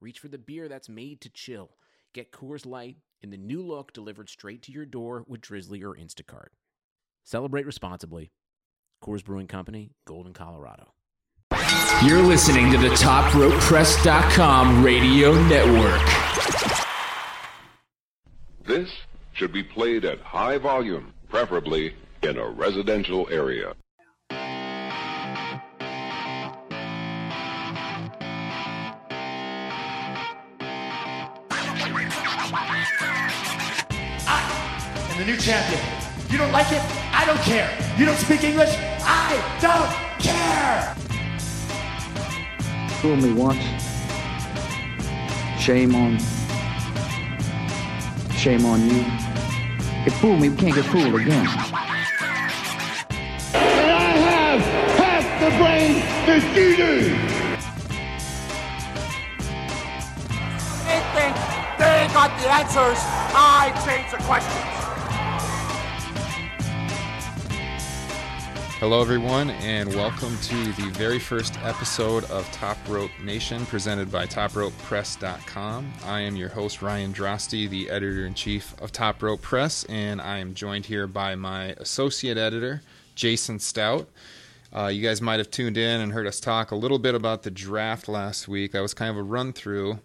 reach for the beer that's made to chill. Get Coors Light in the new look delivered straight to your door with Drizly or Instacart. Celebrate responsibly. Coors Brewing Company, Golden, Colorado. You're listening to the TopRopePress.com radio network. This should be played at high volume, preferably in a residential area. New champion. You don't like it? I don't care. You don't speak English? I don't care. Fool me once. Shame on. Shame on you. If fool me, we can't get fooled again. And I have half the brain that you do. They think they got the answers. I change the questions. Hello, everyone, and welcome to the very first episode of Top Rope Nation presented by TopRopePress.com. I am your host, Ryan Drosty, the editor in chief of Top Rope Press, and I am joined here by my associate editor, Jason Stout. Uh, you guys might have tuned in and heard us talk a little bit about the draft last week. That was kind of a run through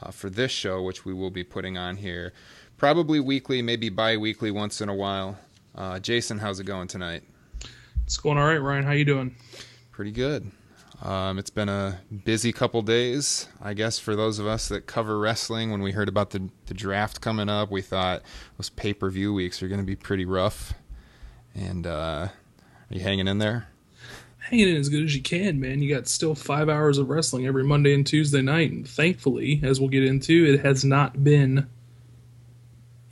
uh, for this show, which we will be putting on here probably weekly, maybe bi weekly once in a while. Uh, Jason, how's it going tonight? It's going all right, Ryan. How you doing? Pretty good. Um, it's been a busy couple days, I guess, for those of us that cover wrestling. When we heard about the, the draft coming up, we thought those pay per view weeks are going to be pretty rough. And uh, are you hanging in there? Hanging in as good as you can, man. You got still five hours of wrestling every Monday and Tuesday night, and thankfully, as we'll get into, it has not been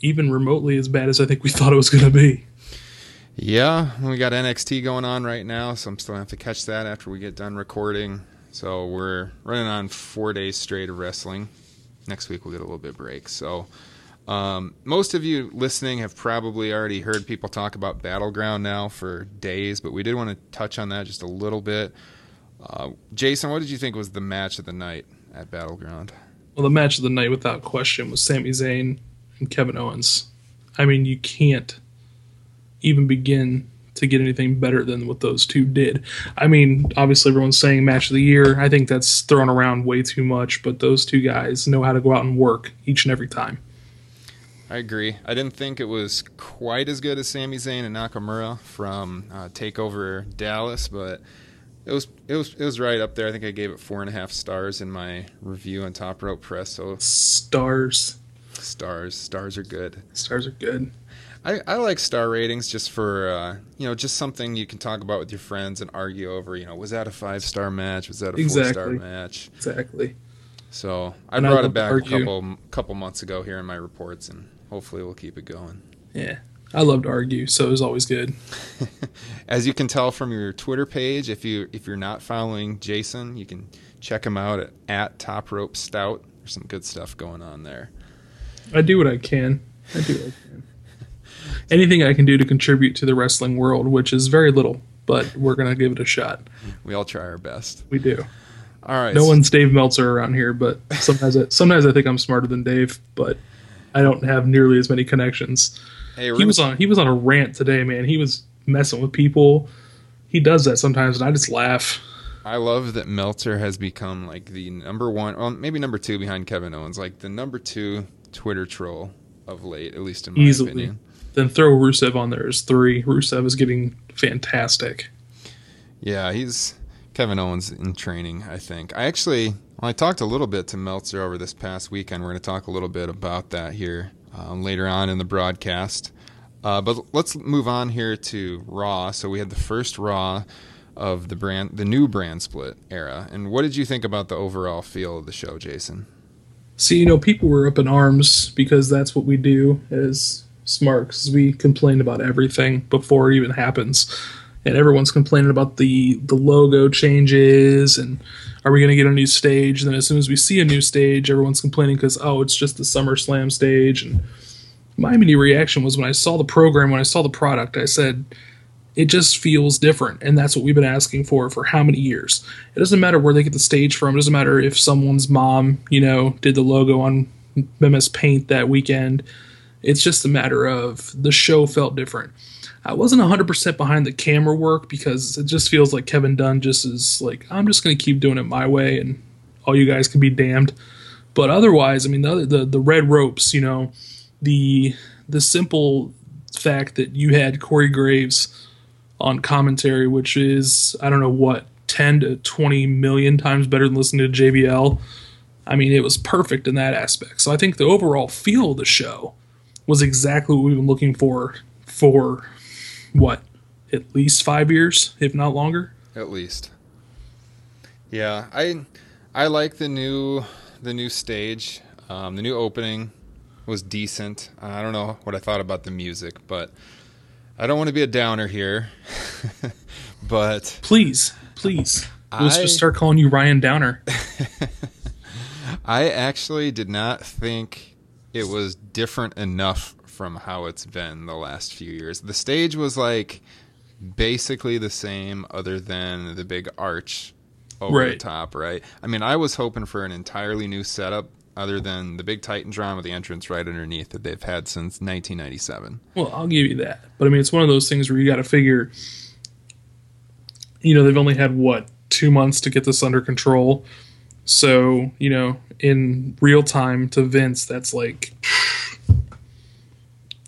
even remotely as bad as I think we thought it was going to be. Yeah, we got NXT going on right now, so I'm still have to catch that after we get done recording. So we're running on four days straight of wrestling. Next week we'll get a little bit break. So um, most of you listening have probably already heard people talk about Battleground now for days, but we did want to touch on that just a little bit. Uh, Jason, what did you think was the match of the night at Battleground? Well, the match of the night, without question, was Sami Zayn and Kevin Owens. I mean, you can't even begin to get anything better than what those two did. I mean, obviously everyone's saying match of the year. I think that's thrown around way too much, but those two guys know how to go out and work each and every time. I agree. I didn't think it was quite as good as Sami Zayn and Nakamura from uh, Takeover Dallas, but it was it was it was right up there. I think I gave it four and a half stars in my review on Top Rope Press. So Stars. stars, stars are good. Stars are good. I, I like star ratings just for uh, you know just something you can talk about with your friends and argue over. You know, was that a five star match? Was that a four star match? Exactly. So I And brought love it back a couple couple months ago here in my reports, and hopefully we'll keep it going. Yeah. I love to argue, so it was always good. As you can tell from your Twitter page, if you if you're not following Jason, you can check him out at, at Top Rope Stout. There's some good stuff going on there. I do what I can. I do what I can. Anything I can do to contribute to the wrestling world, which is very little, but we're gonna give it a shot. We all try our best. We do. All right. No one's Dave Meltzer around here, but sometimes I, sometimes I think I'm smarter than Dave, but I don't have nearly as many connections. Hey, He was on he was on a rant today, man. He was messing with people. He does that sometimes, and I just laugh. I love that Meltzer has become like the number one, well, maybe number two behind Kevin Owens, like the number two Twitter troll of late, at least in my Easily. opinion. Then throw Rusev on there as three. Rusev is getting fantastic. Yeah, he's Kevin Owens in training, I think. I actually, well, I talked a little bit to Meltzer over this past weekend. We're going to talk a little bit about that here um, later on in the broadcast. Uh, but let's move on here to Raw. So we had the first Raw of the brand, the new brand split era. And what did you think about the overall feel of the show, Jason? See, you know, people were up in arms because that's what we do as smarks. We complain about everything before it even happens, and everyone's complaining about the the logo changes and are we going to get a new stage? And then as soon as we see a new stage, everyone's complaining because oh, it's just the SummerSlam stage. And my immediate reaction was when I saw the program, when I saw the product, I said. It just feels different, and that's what we've been asking for for how many years. It doesn't matter where they get the stage from. It doesn't matter if someone's mom, you know, did the logo on MS Paint that weekend. It's just a matter of the show felt different. I wasn't 100% behind the camera work because it just feels like Kevin Dunn just is like, I'm just going to keep doing it my way and all you guys can be damned. But otherwise, I mean, the, the, the red ropes, you know, the, the simple fact that you had Corey Graves on commentary, which is, I don't know what, 10 to 20 million times better than listening to JBL. I mean, it was perfect in that aspect. So I think the overall feel of the show was exactly what we've been looking for for what at least five years, if not longer. At least. Yeah, I I like the new the new stage. Um, the new opening was decent. I don't know what I thought about the music, but I don't want to be a downer here. but please, please, let's I- just start calling you Ryan Downer. I actually did not think it was different enough from how it's been the last few years. The stage was like basically the same, other than the big arch over the top, right? I mean, I was hoping for an entirely new setup, other than the big Titantron with the entrance right underneath that they've had since 1997. Well, I'll give you that. But I mean, it's one of those things where you got to figure, you know, they've only had what two months to get this under control. So you know, in real time to Vince, that's like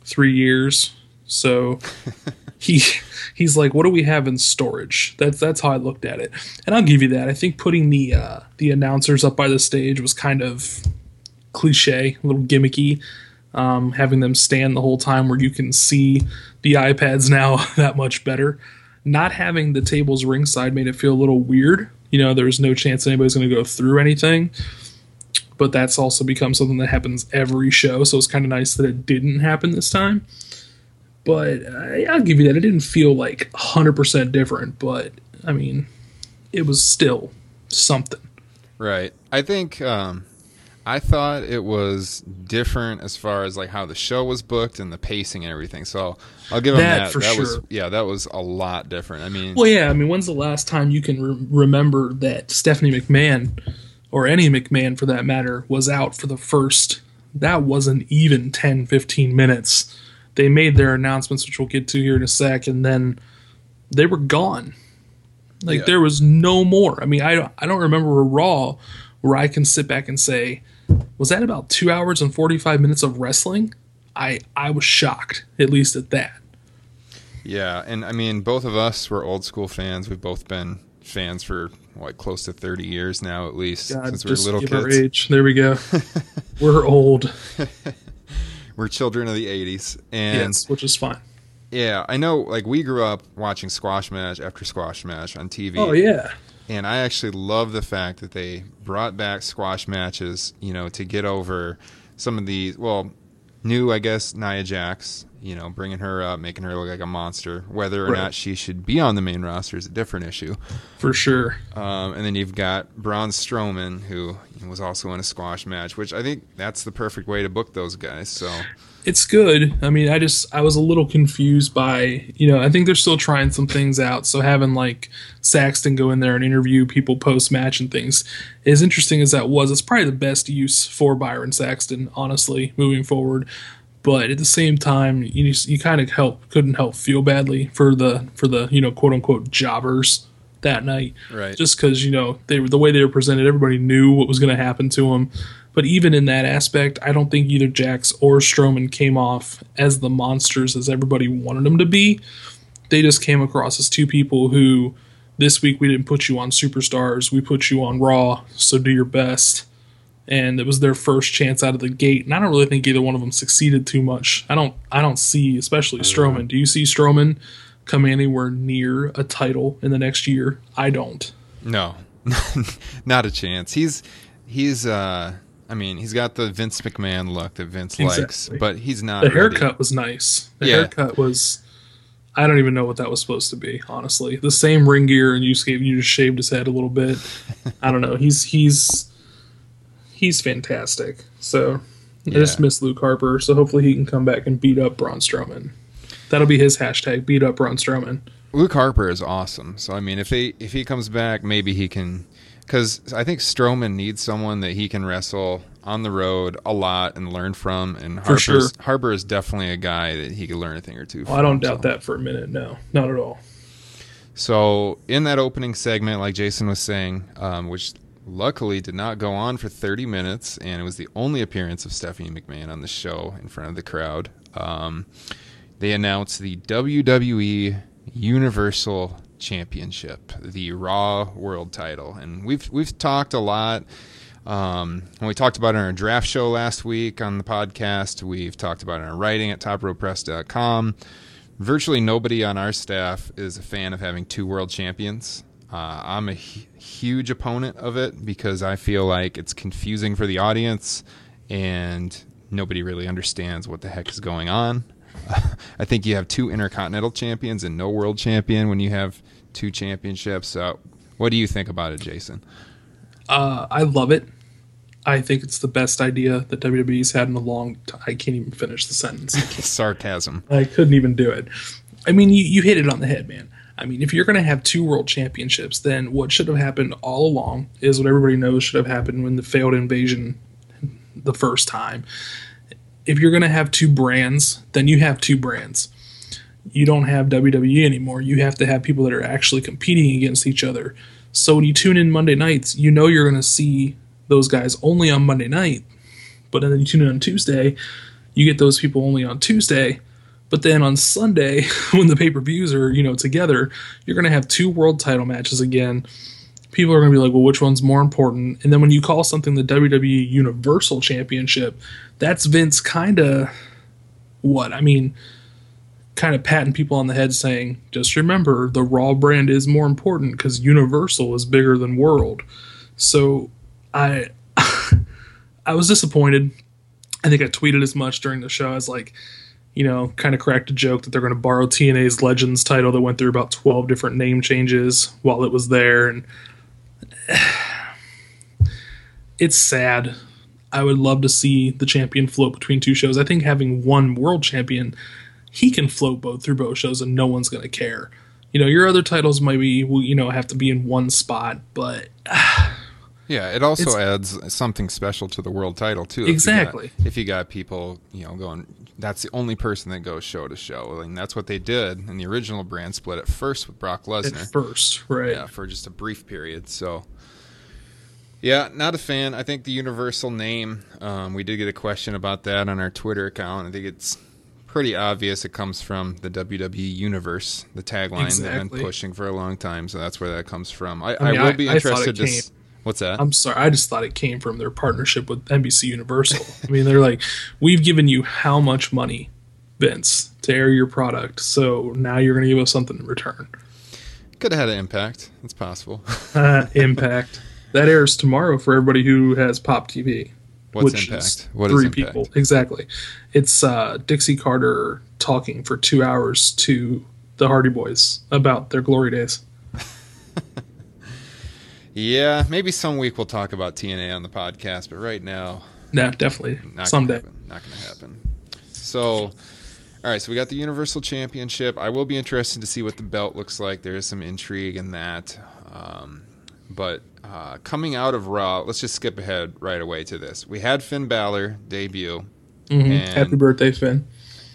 three years. So he he's like, what do we have in storage? That's that's how I looked at it, and I'll give you that. I think putting the uh, the announcers up by the stage was kind of cliche, a little gimmicky. Um, having them stand the whole time where you can see the iPads now that much better. Not having the tables ringside made it feel a little weird. You know, there's no chance anybody's going to go through anything. But that's also become something that happens every show, so it's kind of nice that it didn't happen this time. But uh, I'll give you that. It didn't feel like 100% different, but I mean, it was still something. Right. I think um, I thought it was different as far as like how the show was booked and the pacing and everything. So I'll give them That that. for that was yeah, that was a lot different. I mean, Well, yeah. I mean, when's the last time you can re- remember that Stephanie McMahon, or any McMahon for that matter, was out for the first? That wasn't even 10, 15 minutes. They made their announcements, which we'll get to here in a sec, and then they were gone. Like Yeah. there was no more. I mean, I don't, I don't remember a Raw where I can sit back and say, was that about two hours and forty five minutes of wrestling? I I was shocked, at least at that. yeah, and I mean, both of us were old school fans. We've both been fans for what close to 30 years now at least God, since we were little kids. age. There we go. We're old. We're children of the 80s. And yes, which is fine. yeah, I know like we grew up watching squash match after squash match on TV. Oh yeah, And I actually love the fact that they brought back squash matches, you know, to get over some of these. well, new, I guess, Nia Jax, you know, bringing her up, making her look like a monster. Whether or Right. not she should be on the main roster is a different issue. for sure. Um, and then you've got Braun Strowman, who was also in a squash match, which I think that's the perfect way to book those guys. So, It's good. I mean, I just I was a little confused by you know I think they're still trying some things out. So having like Saxton go in there and interview people post match and things, as interesting as that was, it's probably the best use for Byron Saxton, honestly, moving forward. But at the same time, you just, you kind of help couldn't help feel badly for the for the you know quote unquote jobbers that night. Right. Just because you know they were the way they were presented, everybody knew what was going to happen to them. But even in that aspect, I don't think either Jax or Strowman came off as the monsters as everybody wanted them to be. They just came across as two people who this week we didn't put you on superstars, we put you on Raw, so do your best. And it was their first chance out of the gate, and I don't really think either one of them succeeded too much. I don't, I don't see, especially Strowman. Do you see Strowman come anywhere near a title in the next year? I don't. no, not a chance. He's, he's, uh, I mean, he's got the Vince McMahon look that Vince Exactly. likes, but he's not. The ready. haircut was nice. The Yeah. haircut was. I don't even know what that was supposed to be. Honestly, the same ring gear, and you just gave, you just shaved his head a little bit. I don't know. He's he's he's fantastic. So I just Yeah. miss Luke Harper. So hopefully he can come back and beat up Braun Strowman. That'll be his hashtag. Beat up Braun Strowman. Luke Harper is awesome. So I mean, if he if he comes back, maybe he can. Because I think Strowman needs someone that he can wrestle on the road a lot and learn from. And Harper's, sure. Harper is definitely a guy that he could learn a thing or two. Well, I don't doubt so. that for a minute. No, not at all. So in that opening segment, like Jason was saying, um, which luckily did not go on for 30 minutes, and it was the only appearance of Stephanie McMahon on the show in front of the crowd. Um, they announced the WWE Universal Championship, the Raw World Title, and we've we've talked a lot. Um, we talked about it on our draft show last week on the podcast, we've talked about it in our writing at TopRopePress.com. Virtually nobody on our staff is a fan of having two world champions. Uh, I'm a huge opponent of it because I feel like it's confusing for the audience and nobody really understands what the heck is going on. I think you have two intercontinental champions and no world champion when you have two championships. So, what do you think about it, Jason? Uh, I love it. I think it's the best idea that WWE's had in a long time. I can't even finish the sentence. Sarcasm. I couldn't even do it. I mean, you, you hit it on the head, man. I mean, if you're going to have two world championships, then what should have happened all along is what everybody knows should have happened when the failed invasion the first time. If you're going to have two brands, then you have two brands. You don't have WWE anymore. You have to have people that are actually competing against each other. So when you tune in Monday nights, you know you're going to see those guys only on Monday night. But then you tune in on Tuesday, you get those people only on Tuesday. But then on Sunday, when the pay per views are you know together, you're going to have two world title matches again. People are going to be like, well, which one's more important? And then when you call something the WWE Universal Championship, that's Vince kind of what? I mean, kind of patting people on the head saying, just remember the Raw brand is more important because Universal is bigger than World. So I I was disappointed. I think I tweeted as much during the show. I was like, you know, kind of cracked a joke that they're going to borrow TNA's Legends title that went through about 12 different name changes while it was there. And it's sad. I would love to see the champion float between two shows. I think having one world champion, he can float both through both shows and no one's going to care. You know, your other titles might be, you know, have to be in one spot, but Yeah, it also adds something special to the world title too. if you got- Exactly. If you got people, you know, going, that's the only person that goes show to show, and that's what they did in the original brand split at first with Brock Lesnar. at first, right? Yeah, for just a brief period. So, yeah, not a fan. I think the Universal name. Um, we did get a question about that on our Twitter account. I think it's pretty obvious. It comes from the WWE Universe, the tagline they've been pushing for a long time. So that's where that comes from. I, I mean, I will be I interested to. s- What's that? I'm sorry, I just thought it came from their partnership with NBC Universal. I mean, they're like, we've given you how much money, Vince, to air your product, so now you're going to give us something in return. Could have had an impact. It's possible. Uh, Impact. That airs tomorrow for everybody who has Pop TV. What's which Impact? is What is three Impact? people exactly. It's uh, Dixie Carter talking for two hours to the Hardy Boys about their glory days. yeah, maybe some week we'll talk about TNA on the podcast, but right now, No, definitely not someday. Gonna. Not going to happen. So, all right. So we got the Universal Championship. I will be interested to see what the belt looks like. There is some intrigue in that. Um, but uh, coming out of Raw, let's just skip ahead right away to this. We had Finn Balor debut, Mhm. and Happy birthday, Finn.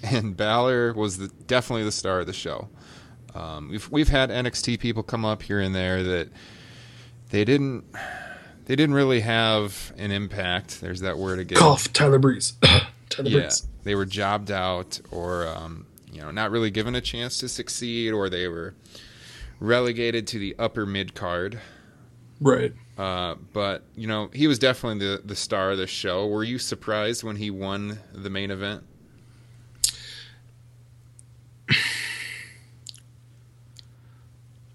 and Balor was the, definitely the star of the show. Um, we've we've had NXT people come up here and there that they didn't they didn't really have an impact. There's that word again. Cough, Tyler Breeze. Tyler Yeah, Breeze. they were jobbed out, or um, you know, not really given a chance to succeed, or they were relegated to the upper mid card. Right. Uh, but you know, he was definitely the the star of the show. Were you surprised when he won the main event?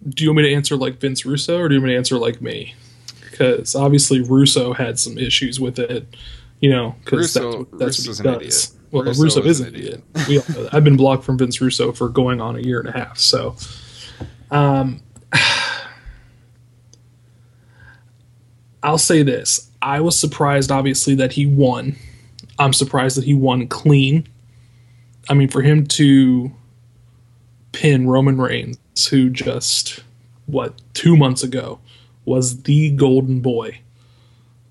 Do you want me to answer like Vince Russo or do you want me to answer like me? because obviously Russo had some issues with it. You know, because that's, what- that's what an he does. idiot. Well, Russo Russo, is an an idiot. We all know that. I've been blocked from Vince Russo for going on a year and a half. So, um, I'll say this: I was surprised, obviously, that he won. I'm surprised that he won clean. I mean, for him to pin Roman Reigns, who just what two months ago was the golden boy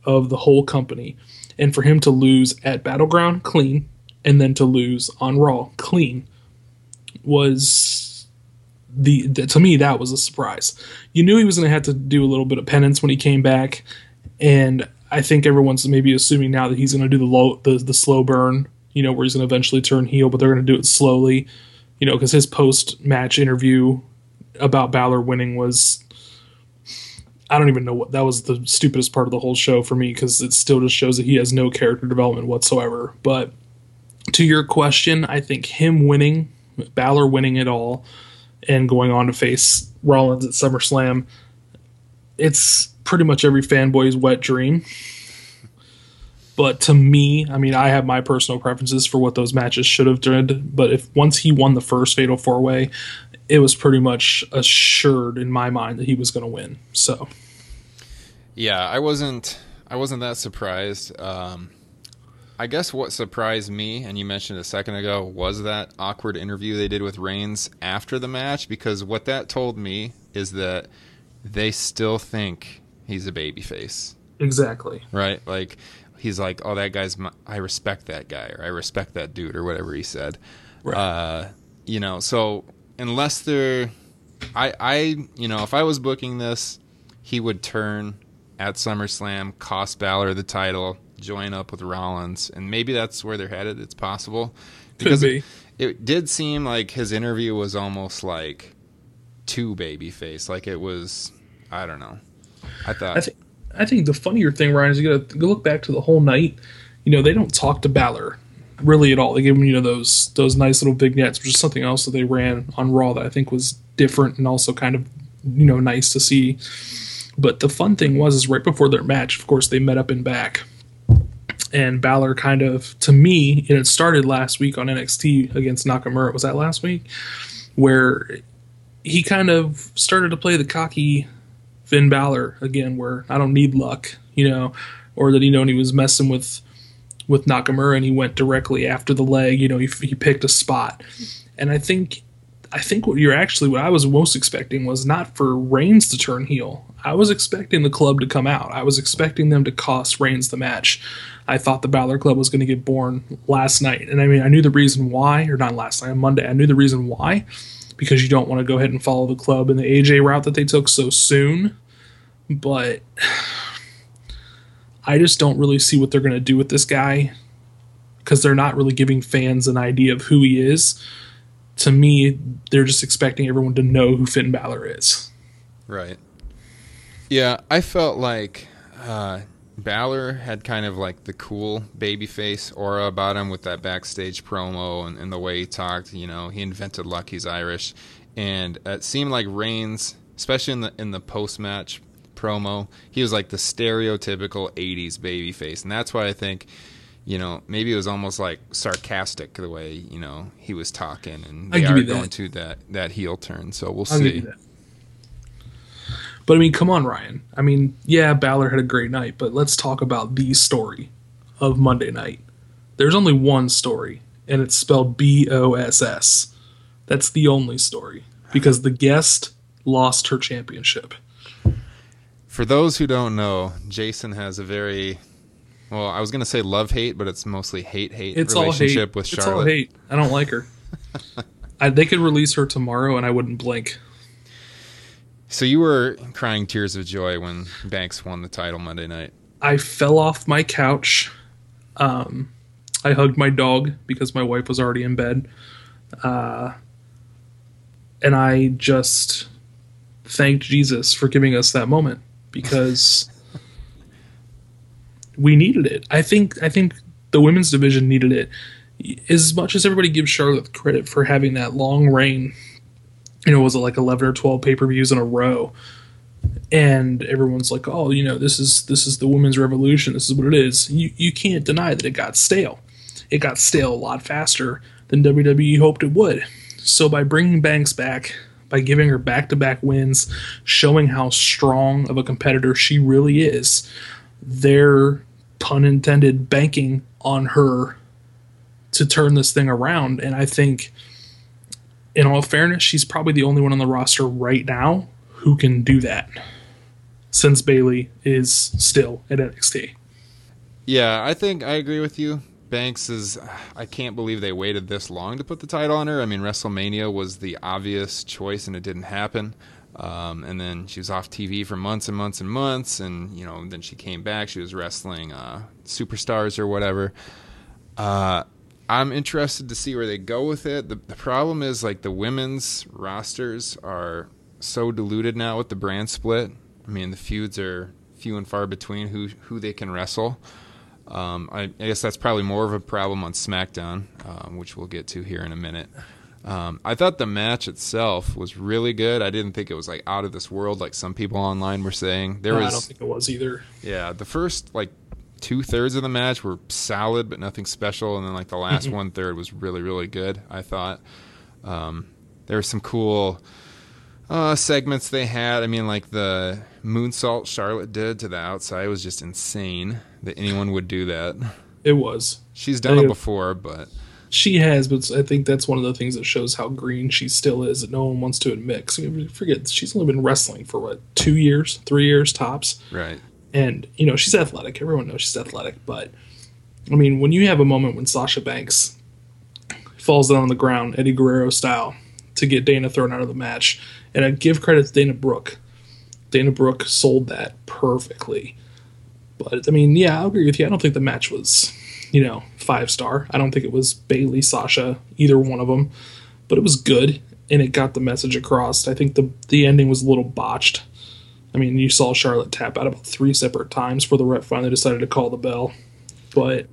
of the whole company, and for him to lose at Battleground clean, and then to lose on Raw clean, was the, the to me that was a surprise. You knew he was going to have to do a little bit of penance when he came back, and I think everyone's maybe assuming now that he's going to do the low the, the slow burn, you know, where he's going to eventually turn heel, but they're going to do it slowly, you know, because his post match interview about Balor winning was. I don't even know what that was the stupidest part of the whole show for me because it still just shows that he has no character development whatsoever. But to your question, I think him winning, Balor winning it all, and going on to face Rollins at SummerSlam, it's pretty much every fanboy's wet dream. But to me, I mean, I have my personal preferences for what those matches should have done. But if once he won the first Fatal Four Way, it was pretty much assured in my mind that he was going to win. So Yeah, I wasn't I wasn't that surprised. Um, I guess what surprised me, and you mentioned a second ago, was that awkward interview they did with Reigns after the match. Because what that told me is that they still think he's a babyface, exactly, right? Like he's like, oh, that guy's, my, I respect that guy, or I respect that dude, or whatever he said. Right. Uh, you know, so unless they're, I, I, you know, if I was booking this, he would turn at SummerSlam, cost Balor the title, join up with Rollins, and maybe that's where they're headed. It's possible could be. It, it did seem like his interview was almost like too babyface. Like it was, I don't know. I thought I think I think the funnier thing, Ryan, is you got to look back to the whole night. You know, they don't talk to Balor really at all. They give him you know those those nice little vignettes, which is something else that they ran on Raw that I think was different and also kind of you know nice to see. But the fun thing was is right before their match, of course, they met up in back. And Balor kind of, to me, and it started last week on NXT against Nakamura. Was that last week? Where he kind of started to play the cocky Finn Balor again, where I don't need luck, you know, or that you know, he was messing with with Nakamura and he went directly after the leg. You know, he, he picked a spot, and I think I think what you're actually what I was most expecting was not for Reigns to turn heel. I was expecting the club to come out. I was expecting them to cost Reigns the match. I thought the Balor Club was going to get born last night, and I mean I knew the reason why, or not last night, on Monday. I knew the reason why because you don't want to go ahead and follow the club in the AJ route that they took so soon. But I just don't really see what they're going to do with this guy because they're not really giving fans an idea of who he is. To me, they're just expecting everyone to know who Finn Balor is. Right. Yeah, I felt like uh, Balor had kind of like the cool babyface aura about him with that backstage promo and, and the way he talked. You know, he invented luck. He's Irish, and it seemed like Reigns, especially in the in the post match promo, he was like the stereotypical '80s babyface, and that's why I think. You know, maybe it was almost like sarcastic the way you know he was talking, and I they are going to that that heel turn. So we'll I'll see. But I mean, come on, Ryan. I mean, yeah, Balor had a great night, but let's talk about the story of Monday night. There's only one story, and it's spelled B O S S. That's the only story because the guest lost her championship. For those who don't know, Jason has a very well, I was going to say love hate, but it's mostly hate hate It's all hate. relationship with It's Charlotte. all hate. I don't like her. I, they could release her tomorrow, and I wouldn't blink. So you were crying tears of joy when Banks won the title Monday night. I fell off my couch. Um, I hugged my dog because my wife was already in bed. Uh, and I just thanked Jesus for giving us that moment because we needed it. I think I think the women's division needed it. As much as everybody gives Charlotte credit for having that long reign, you know, was it like 11 or 12 pay-per-views in a row? and everyone's like, "Oh, you know, this is this is the women's revolution. This is what it is." You you can't deny that it got stale. It got stale a lot faster than WWE hoped it would. So by bringing Banks back, by giving her back-to-back wins, showing how strong of a competitor she really is, they're pun intended banking on her to turn this thing around. And I think, in all fairness, she's probably the only one on the roster right now who can do that since Bayley is still at NXT. Yeah, I think I agree with you. Banks is. I can't believe they waited this long to put the title on her. I mean, WrestleMania was the obvious choice, and it didn't happen. Um, and then she was off TV for months and months and months, and you know, then she came back. She was wrestling uh, superstars or whatever. Uh, I'm interested to see where they go with it. The, the problem is like the women's rosters are so diluted now with the brand split. I mean, the feuds are few and far between who who they can wrestle. Um, I, I, guess that's probably more of a problem on SmackDown, um, which we'll get to here in a minute. Um, I thought the match itself was really good. I didn't think it was like out of this world, like some people online were saying. There No, was, I don't think it was either. yeah, the first like two thirds of the match were solid, but nothing special, and then like the last one third was really really good. I thought um, there were some cool uh, segments they had. I mean, like the moonsault Charlotte did to the outside was just insane that anyone would do that. It was. She's done it before, but She has, but I think that's one of the things that shows how green she still is that no one wants to admit. 'Cause forget, she's only been wrestling for what, two years, three years tops? right. And, you know, she's athletic. Everyone knows she's athletic. But, I mean, when you have a moment when Sasha Banks falls down on the ground, Eddie Guerrero style, to get Dana thrown out of the match, and I give credit to Dana Brooke. Dana Brooke sold that perfectly. But, I mean, yeah, I'll agree with you. I don't think the match was, you know, five star. I don't think it was Bayley, Sasha, either one of them. But it was good, and it got the message across. I think the the ending was a little botched. I mean, you saw Charlotte tap out about three separate times before the ref finally decided to call the bell. But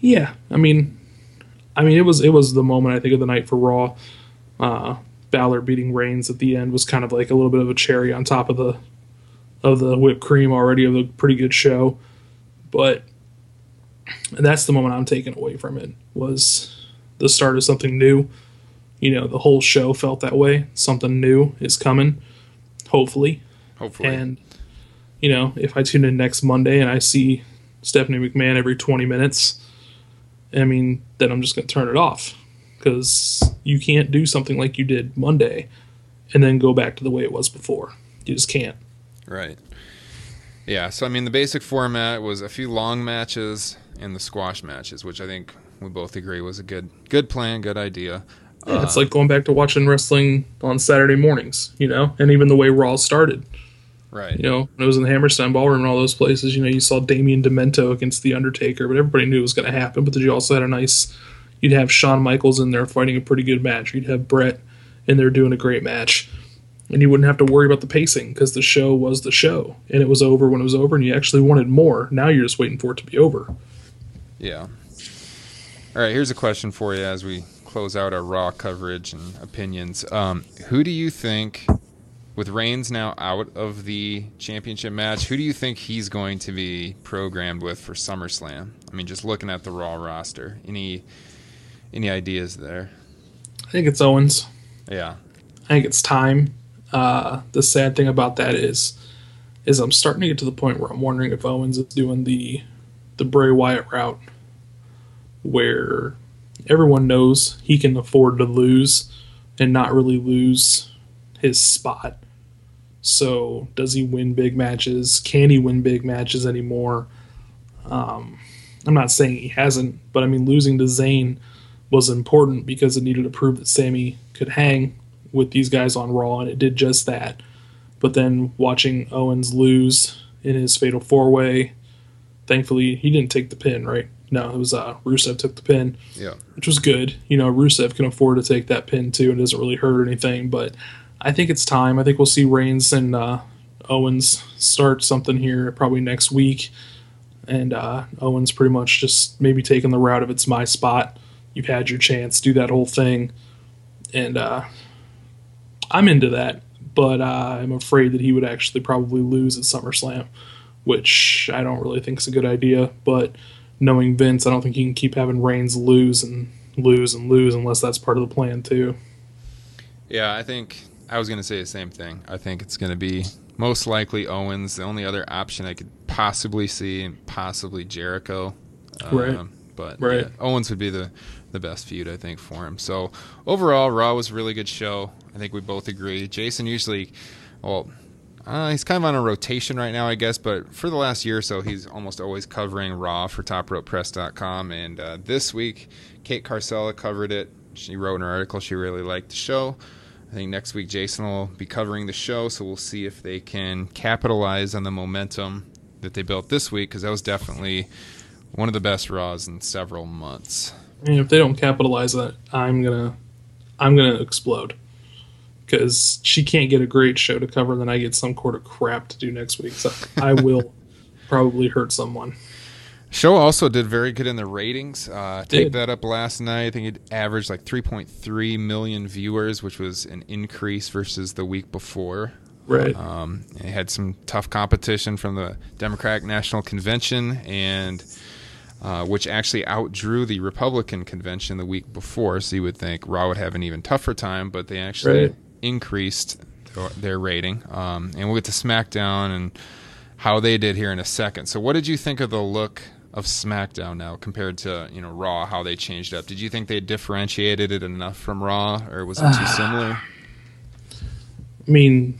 yeah, I mean, I mean, it was it was the moment I think of the night for Raw. Uh, Balor beating Reigns at the end was kind of like a little bit of a cherry on top of the of the whipped cream already of a pretty good show. But that's the moment I'm taking away from it was the start of something new. You know, the whole show felt that way. Something new is coming, hopefully. Hopefully. And you know, if I tune in next Monday and I see Stephanie McMahon every 20 minutes, I mean, then I'm just going to turn it off because you can't do something like you did Monday and then go back to the way it was before. You just can't. Right. Yeah, so I mean the basic format was a few long matches and the squash matches, which I think we both agree was a good good plan, good idea. Yeah, it's uh, like going back to watching wrestling on Saturday mornings, you know, and even the way Raw started. Right. You know, when it was in the Hammerstein Ballroom and all those places, you know, you saw Damien Demento against The Undertaker, but everybody knew it was going to happen. But then you also had a nice, you'd have Shawn Michaels in there fighting a pretty good match. You'd have Brett in there doing a great match. And you wouldn't have to worry about the pacing because the show was the show. And it was over when it was over, and you actually wanted more. Now you're just waiting for it to be over. Yeah. All right, here's a question for you as we close out our raw coverage and opinions. Um, who do you think, with Reigns now out of the championship match, who do you think he's going to be programmed with for SummerSlam? I mean, just looking at the Raw roster, any any ideas there? I think it's Owens. Yeah. I think it's time. Uh, the sad thing about that is, is I'm starting to get to the point where I'm wondering if Owens is doing the, the Bray Wyatt route, where everyone knows he can afford to lose, and not really lose his spot. So does he win big matches? Can he win big matches anymore? Um, I'm not saying he hasn't, but I mean losing to Zayn was important because it needed to prove that Sami could hang with these guys on Raw, and it did just that. But then watching Owens lose in his fatal four way, thankfully he didn't take the pin, right? No, it was uh, Rusev took the pin, Yeah. which was good. You know, Rusev can afford to take that pin too, and it doesn't really hurt anything. But I think it's time. I think we'll see Reigns and uh, Owens start something here probably next week, and uh, Owens pretty much just maybe taking the route of it's my spot. You've had your chance, do that whole thing, and uh, I'm into that. but uh, I'm afraid that he would actually probably lose at SummerSlam, which I don't really think is a good idea. But knowing Vince, I don't think he can keep having Reigns lose and lose and lose unless that's part of the plan too. Yeah, I think I was going to say the same thing. I think it's going to be most likely Owens. The only other option I could possibly see, possibly Jericho. Right. Um, but Right. yeah, Owens would be the the best feud I think for him. So overall, Raw was a really good show. I think we both agree. Jason usually, well, uh, he's kind of on a rotation right now, I guess. But for the last year or so, he's almost always covering Raw for TopRopePress.com. And uh, this week, Kate Carcella covered it. She wrote in her article she really liked the show. I think next week Jason will be covering the show, so we'll see if they can capitalize on the momentum that they built this week because that was definitely one of the best Raws in several months. And if they don't capitalize on it, I'm gonna, I'm gonna explode. Because she can't get a great show to cover, and then I get some sort of crap to do next week. So I will probably hurt someone. Show also did very good in the ratings. Uh, take that up last night. I think it averaged like 3.3 million viewers, which was an increase versus the week before. Right. Um, it had some tough competition from the Democratic National Convention, and uh, which actually outdrew the Republican convention the week before. So you would think Raw would have an even tougher time, but they actually Right. increased th- their rating. Um, and we'll get to SmackDown and how they did here in a second. So, what did you think of the look of SmackDown now compared to you know Raw? How they changed up? Did you think they differentiated it enough from Raw, or was it too similar? I mean,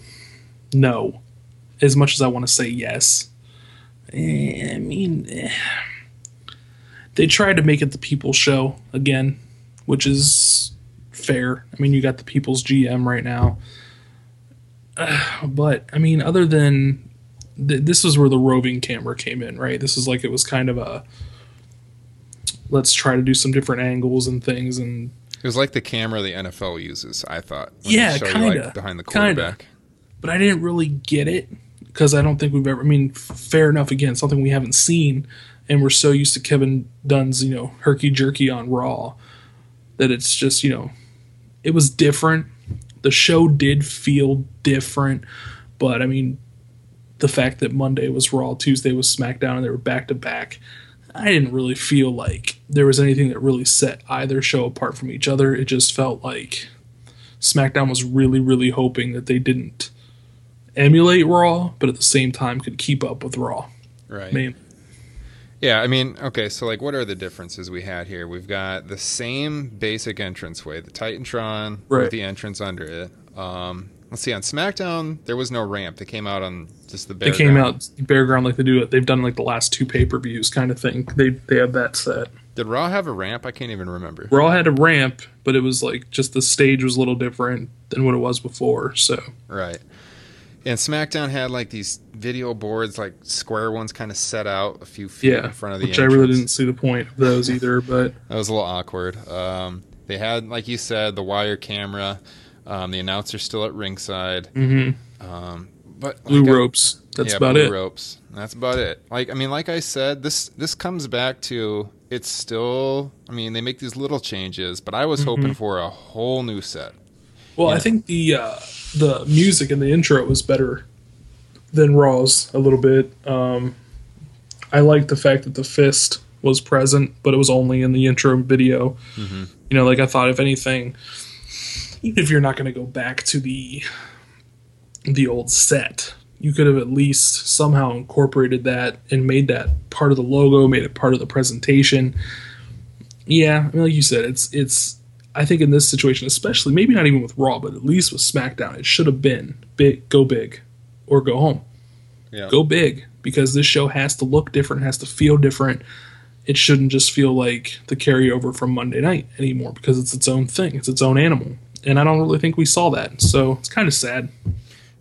no. As much as I want to say yes, Eh, I mean, eh. they tried to make it the People's Show again, which is fair. I mean, you got the People's GM right now, Uh, but I mean, other than th- this is where the roving camera came in, right? This is like it was kind of a let's try to do some different angles and things and It was like the camera the NFL uses. I thought. Yeah, they kinda, like, behind the kinda. quarterback. but I didn't really get it because I don't think we've ever. I mean, fair enough. Again, something we haven't seen, and we're so used to Kevin Dunn's you know herky jerky on Raw that it's just you know it was different. The show did feel different, but I mean, the fact that Monday was Raw, Tuesday was SmackDown, and they were back to back. I didn't really feel like there was anything that really set either show apart from each other. It just felt like SmackDown was really, really hoping that they didn't emulate Raw, but at the same time could keep up with Raw. Right. Mean, Yeah, I mean, okay, so like what are the differences we had here? We've got the same basic entranceway, the Titantron Right. with the entrance under it. Um, let's see, on SmackDown, there was no ramp. They came out on just the bare they came ground. out bare ground like they do it. They've done like the last two pay per views kind of thing. They they have that set. Did Raw have a ramp? I can't even remember. Raw had a ramp, but it was like just the stage was a little different than what it was before. So Right. And SmackDown had like these video boards, like square ones, kind of set out a few feet yeah, in front of the which I really didn't see the point of those either. But That was a little awkward. Um, they had, like you said, the wire camera. Um, the announcer's still at ringside. Mm-hmm. Um, but blue like I- ropes. That's yeah, about blue it. Ropes. That's about it. Like I mean, like I said, this this comes back to it's still. I mean, they make these little changes, but I was Mm-hmm. hoping for a whole new set. Well, I think the uh, the music in the intro was better than Raw's a little bit. Um, I liked the fact that the fist was present, but it was only in the intro video. You know, like I thought, if anything, even if you're not going to go back to the the old set, you could have at least somehow incorporated that and made that part of the logo, made it part of the presentation. Yeah, I mean, like you said, it's it's. I think in this situation, especially maybe not even with Raw, but at least with SmackDown, it should have been big, go big, or go home. Yeah. Go big because this show has to look different, has to feel different. It shouldn't just feel like the carryover from Monday night anymore because it's its own thing, it's its own animal, and I don't really think we saw that. So it's kind of sad.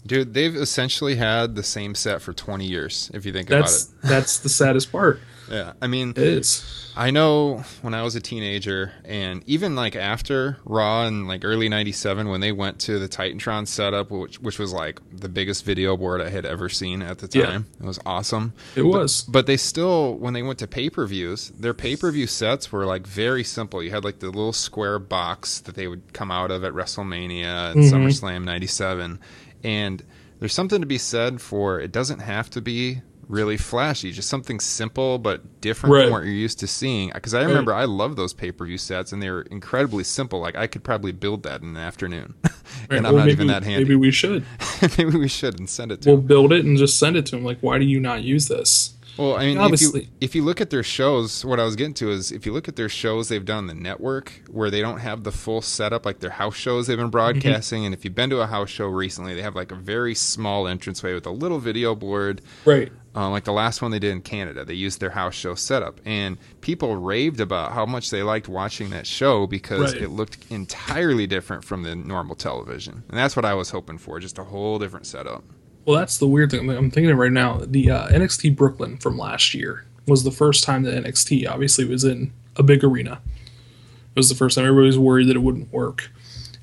Dude, they've essentially had the same set for 20 years, if you think That's about it. that's the saddest part. Yeah. I mean, It is. I know when I was a teenager, and even like after Raw and like early '97, when they went to the Titantron setup, which which was like the biggest video board I had ever seen at the time. Yeah. it was awesome. It was. But they still, when they went to pay per views, their pay per view sets were like very simple. You had like the little square box that they would come out of at WrestleMania and Mm-hmm. SummerSlam '97, And there's something to be said for it doesn't have to be really flashy, just something simple but different Right. from what you're used to seeing. Because I remember I love those pay per view sets, and they were incredibly simple. Like I could probably build that in an afternoon, and I'm Well, not even that handy. Maybe we should. Maybe we should and send it to We'll them. build it and just send it to him. Like, why do you not use this? Well, I mean, if you if you look at their shows, what I was getting to is if you look at their shows they've done on the network where they don't have the full setup like their house shows they've been broadcasting, and if you've been to a house show recently, they have like a very small entranceway with a little video board. Right. Uh, like the last one they did in Canada, they used their house show setup, and people raved about how much they liked watching that show because Right. it looked entirely different from the normal television, and that's what I was hoping for, just a whole different setup. Well, that's the weird thing. I'm thinking of right now. The uh, NXT Brooklyn from last year was the first time that NXT obviously was in a big arena. It was the first time everybody was worried that it wouldn't work.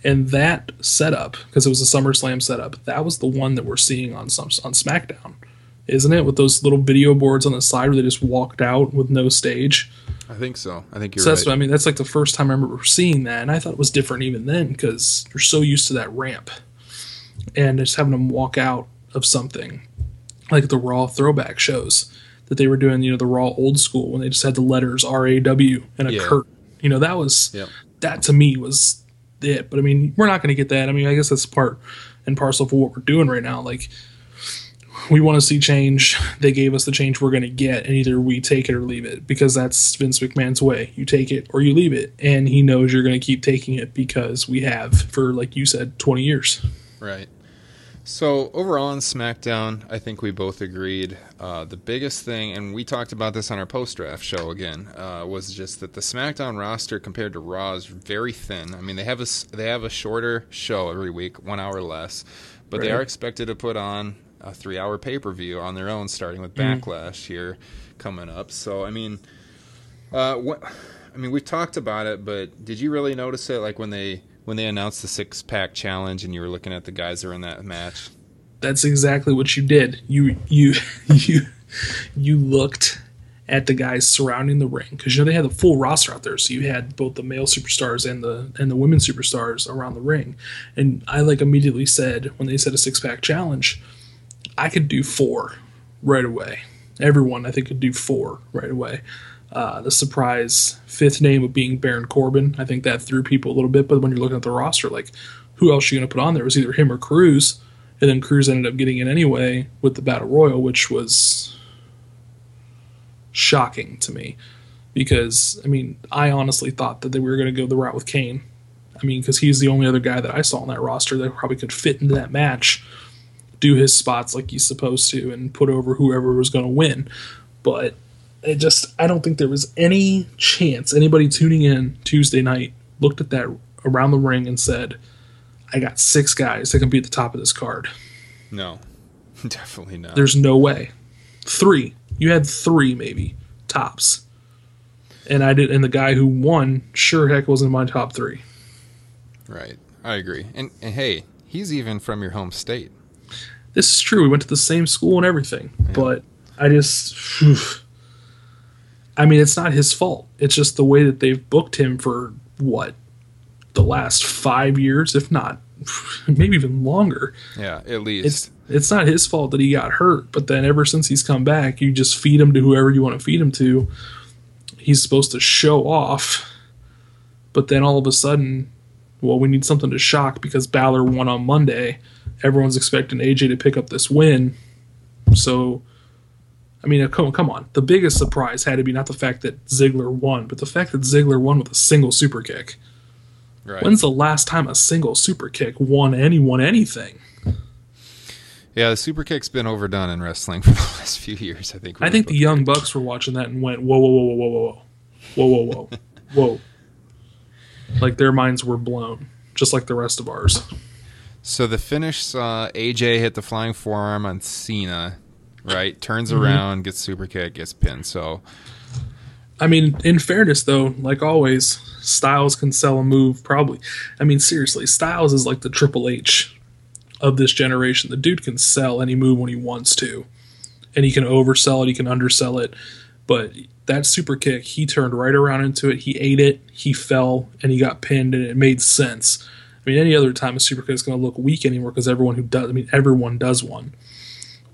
And that setup, because it was a SummerSlam setup, that was the one that we're seeing on some on SmackDown, isn't it? With those little video boards on the side where they just walked out with no stage. I think so. I think you're so right. that's what I mean. That's like the first time I remember seeing that, and I thought it was different even then because you're so used to that ramp, and just having them walk out of something, like the Raw throwback shows that they were doing. You know, the Raw old school when they just had the letters R A W and a Yeah. curtain. You know, that was Yep. that to me was it. But I mean, we're not going to get that. I mean, I guess that's part and parcel for what we're doing right now. Like, we want to see change. They gave us the change we're going to get, and either we take it or leave it because that's Vince McMahon's way. You take it or you leave it, and he knows you're going to keep taking it because we have for, like you said, 20 years. Right. So overall on SmackDown, I think we both agreed uh, the biggest thing, and we talked about this on our post-draft show again, uh, was just that the SmackDown roster compared to Raw is very thin. I mean, they have a they have a shorter show every week, one hour less, but they are expected to put on a three-hour pay-per-view on their own, starting with Mm. Backlash here coming up. So I mean, uh, what? I mean, we've talked about it, but did you really notice it? Like when they when they announced the six pack challenge, and you were looking at the guys that were in that match. That's exactly what you did. You you you you looked at the guys surrounding the ring because you know they had the full roster out there. So you had both the male superstars and the and the women superstars around the ring. And I like immediately said when they said a six pack challenge, I could do four right away. Everyone I think could do four right away. Uh, the surprise fifth name of being Baron Corbin, I think that threw people a little bit. But when you're looking at the roster, like who else are you going to put on there? It was either him or Crews, and then Crews ended up getting in anyway with the Battle Royal, which was shocking to me because I mean I honestly thought that they were going to go the route with Kane. I mean because he's the only other guy that I saw on that roster that probably could fit into that match, do his spots like he's supposed to, and put over whoever was going to win. But it just I don't think there was any chance anybody tuning in Tuesday night looked at that around the ring and said, "I got six guys that can be at the top of this card." No, definitely not. There's no way. Three. You had three maybe tops. And I did and the guy who won sure heck wasn't in my top three. right. I agree. And, and hey, he's even from your home state. This is true. We went to the same school and everything. But I just phew. I mean it's not his fault. It's just the way that they've booked him for what? The last five years, if not maybe even longer. Yeah, at least. It's it's not his fault that he got hurt, but then ever since he's come back, you just feed him to whoever you want to feed him to. He's supposed to show off, but then all of a sudden, well, we need something to shock because Balor won on Monday. Everyone's expecting AJ to pick up this win, so. I mean, come, come on. The biggest surprise had to be not the fact that Ziggler won, but the fact that Ziggler won with a single super kick. right. When's the last time a single super kick won anyone anything? yeah, the super kick's been overdone in wrestling for the last few years. I think. I think the Young Bucks were watching that and went, whoa, whoa, whoa, whoa, whoa, whoa, whoa, whoa, whoa, whoa. Like their minds were blown, just like the rest of ours. So the finish uh, saw AJ hit the flying forearm on Cena, right? Turns Mm-hmm. around, gets super kick, gets pinned. So I mean, in fairness, though, like always, Styles can sell a move. Probably, I mean, seriously, Styles is like the Triple H of this generation. The dude can sell any move when he wants to, and he can oversell it, he can undersell it. But that super kick, he turned right around into it. He ate it, he fell, and he got pinned, and it made sense. I mean, any other time a super kick is going to look weak anymore because everyone who does, I mean, everyone does one.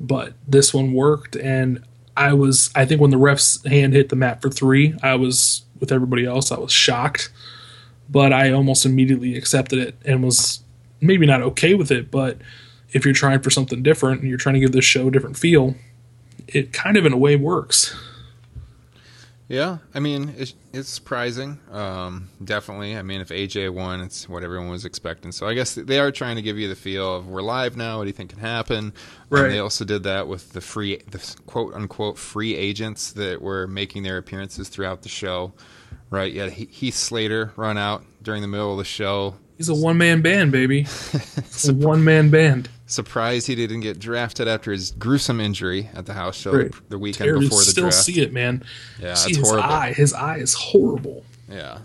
But this one worked, and I was, I think when the ref's hand hit the mat for three, I was with everybody else, I was shocked, but I almost immediately accepted it and was maybe not okay with it, but if you're trying for something different and you're trying to give this show a different feel, it kind of in a way works. Yeah, I mean it's, it's surprising. Um, definitely. I mean, if AJ won, it's what everyone was expecting. So I guess they are trying to give you the feel of we're live now. What do you think can happen? Right. they also did that with the free, the quote unquote free agents that were making their appearances throughout the show. Right. Yeah, Heath Slater run out during the middle of the show. He's a one man band, baby. It's a one man band. Surprised he didn't get drafted after his gruesome injury at the house show Right. the weekend before the Still draft. see it, man. Yeah, see it's his horrible. eye. His eye is horrible. Yeah.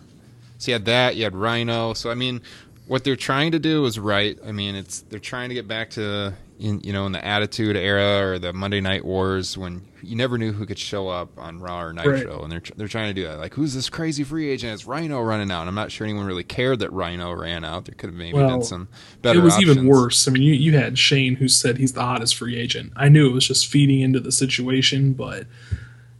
So you had that, you had Rhino. So I mean, what they're trying to do is right. I mean, it's they're trying to get back to in, you know in the Attitude Era or the Monday Night Wars when you never knew who could show up on Raw or Nitro, Right. and they're they're trying to do that. Like, who's this crazy free agent? It's Rhino running out. And I'm not sure anyone really cared that Rhino ran out. There could have maybe Well, been some better. it was even worse. I mean, you, you had Shane who said he's the hottest free agent. I knew it was just feeding into the situation, but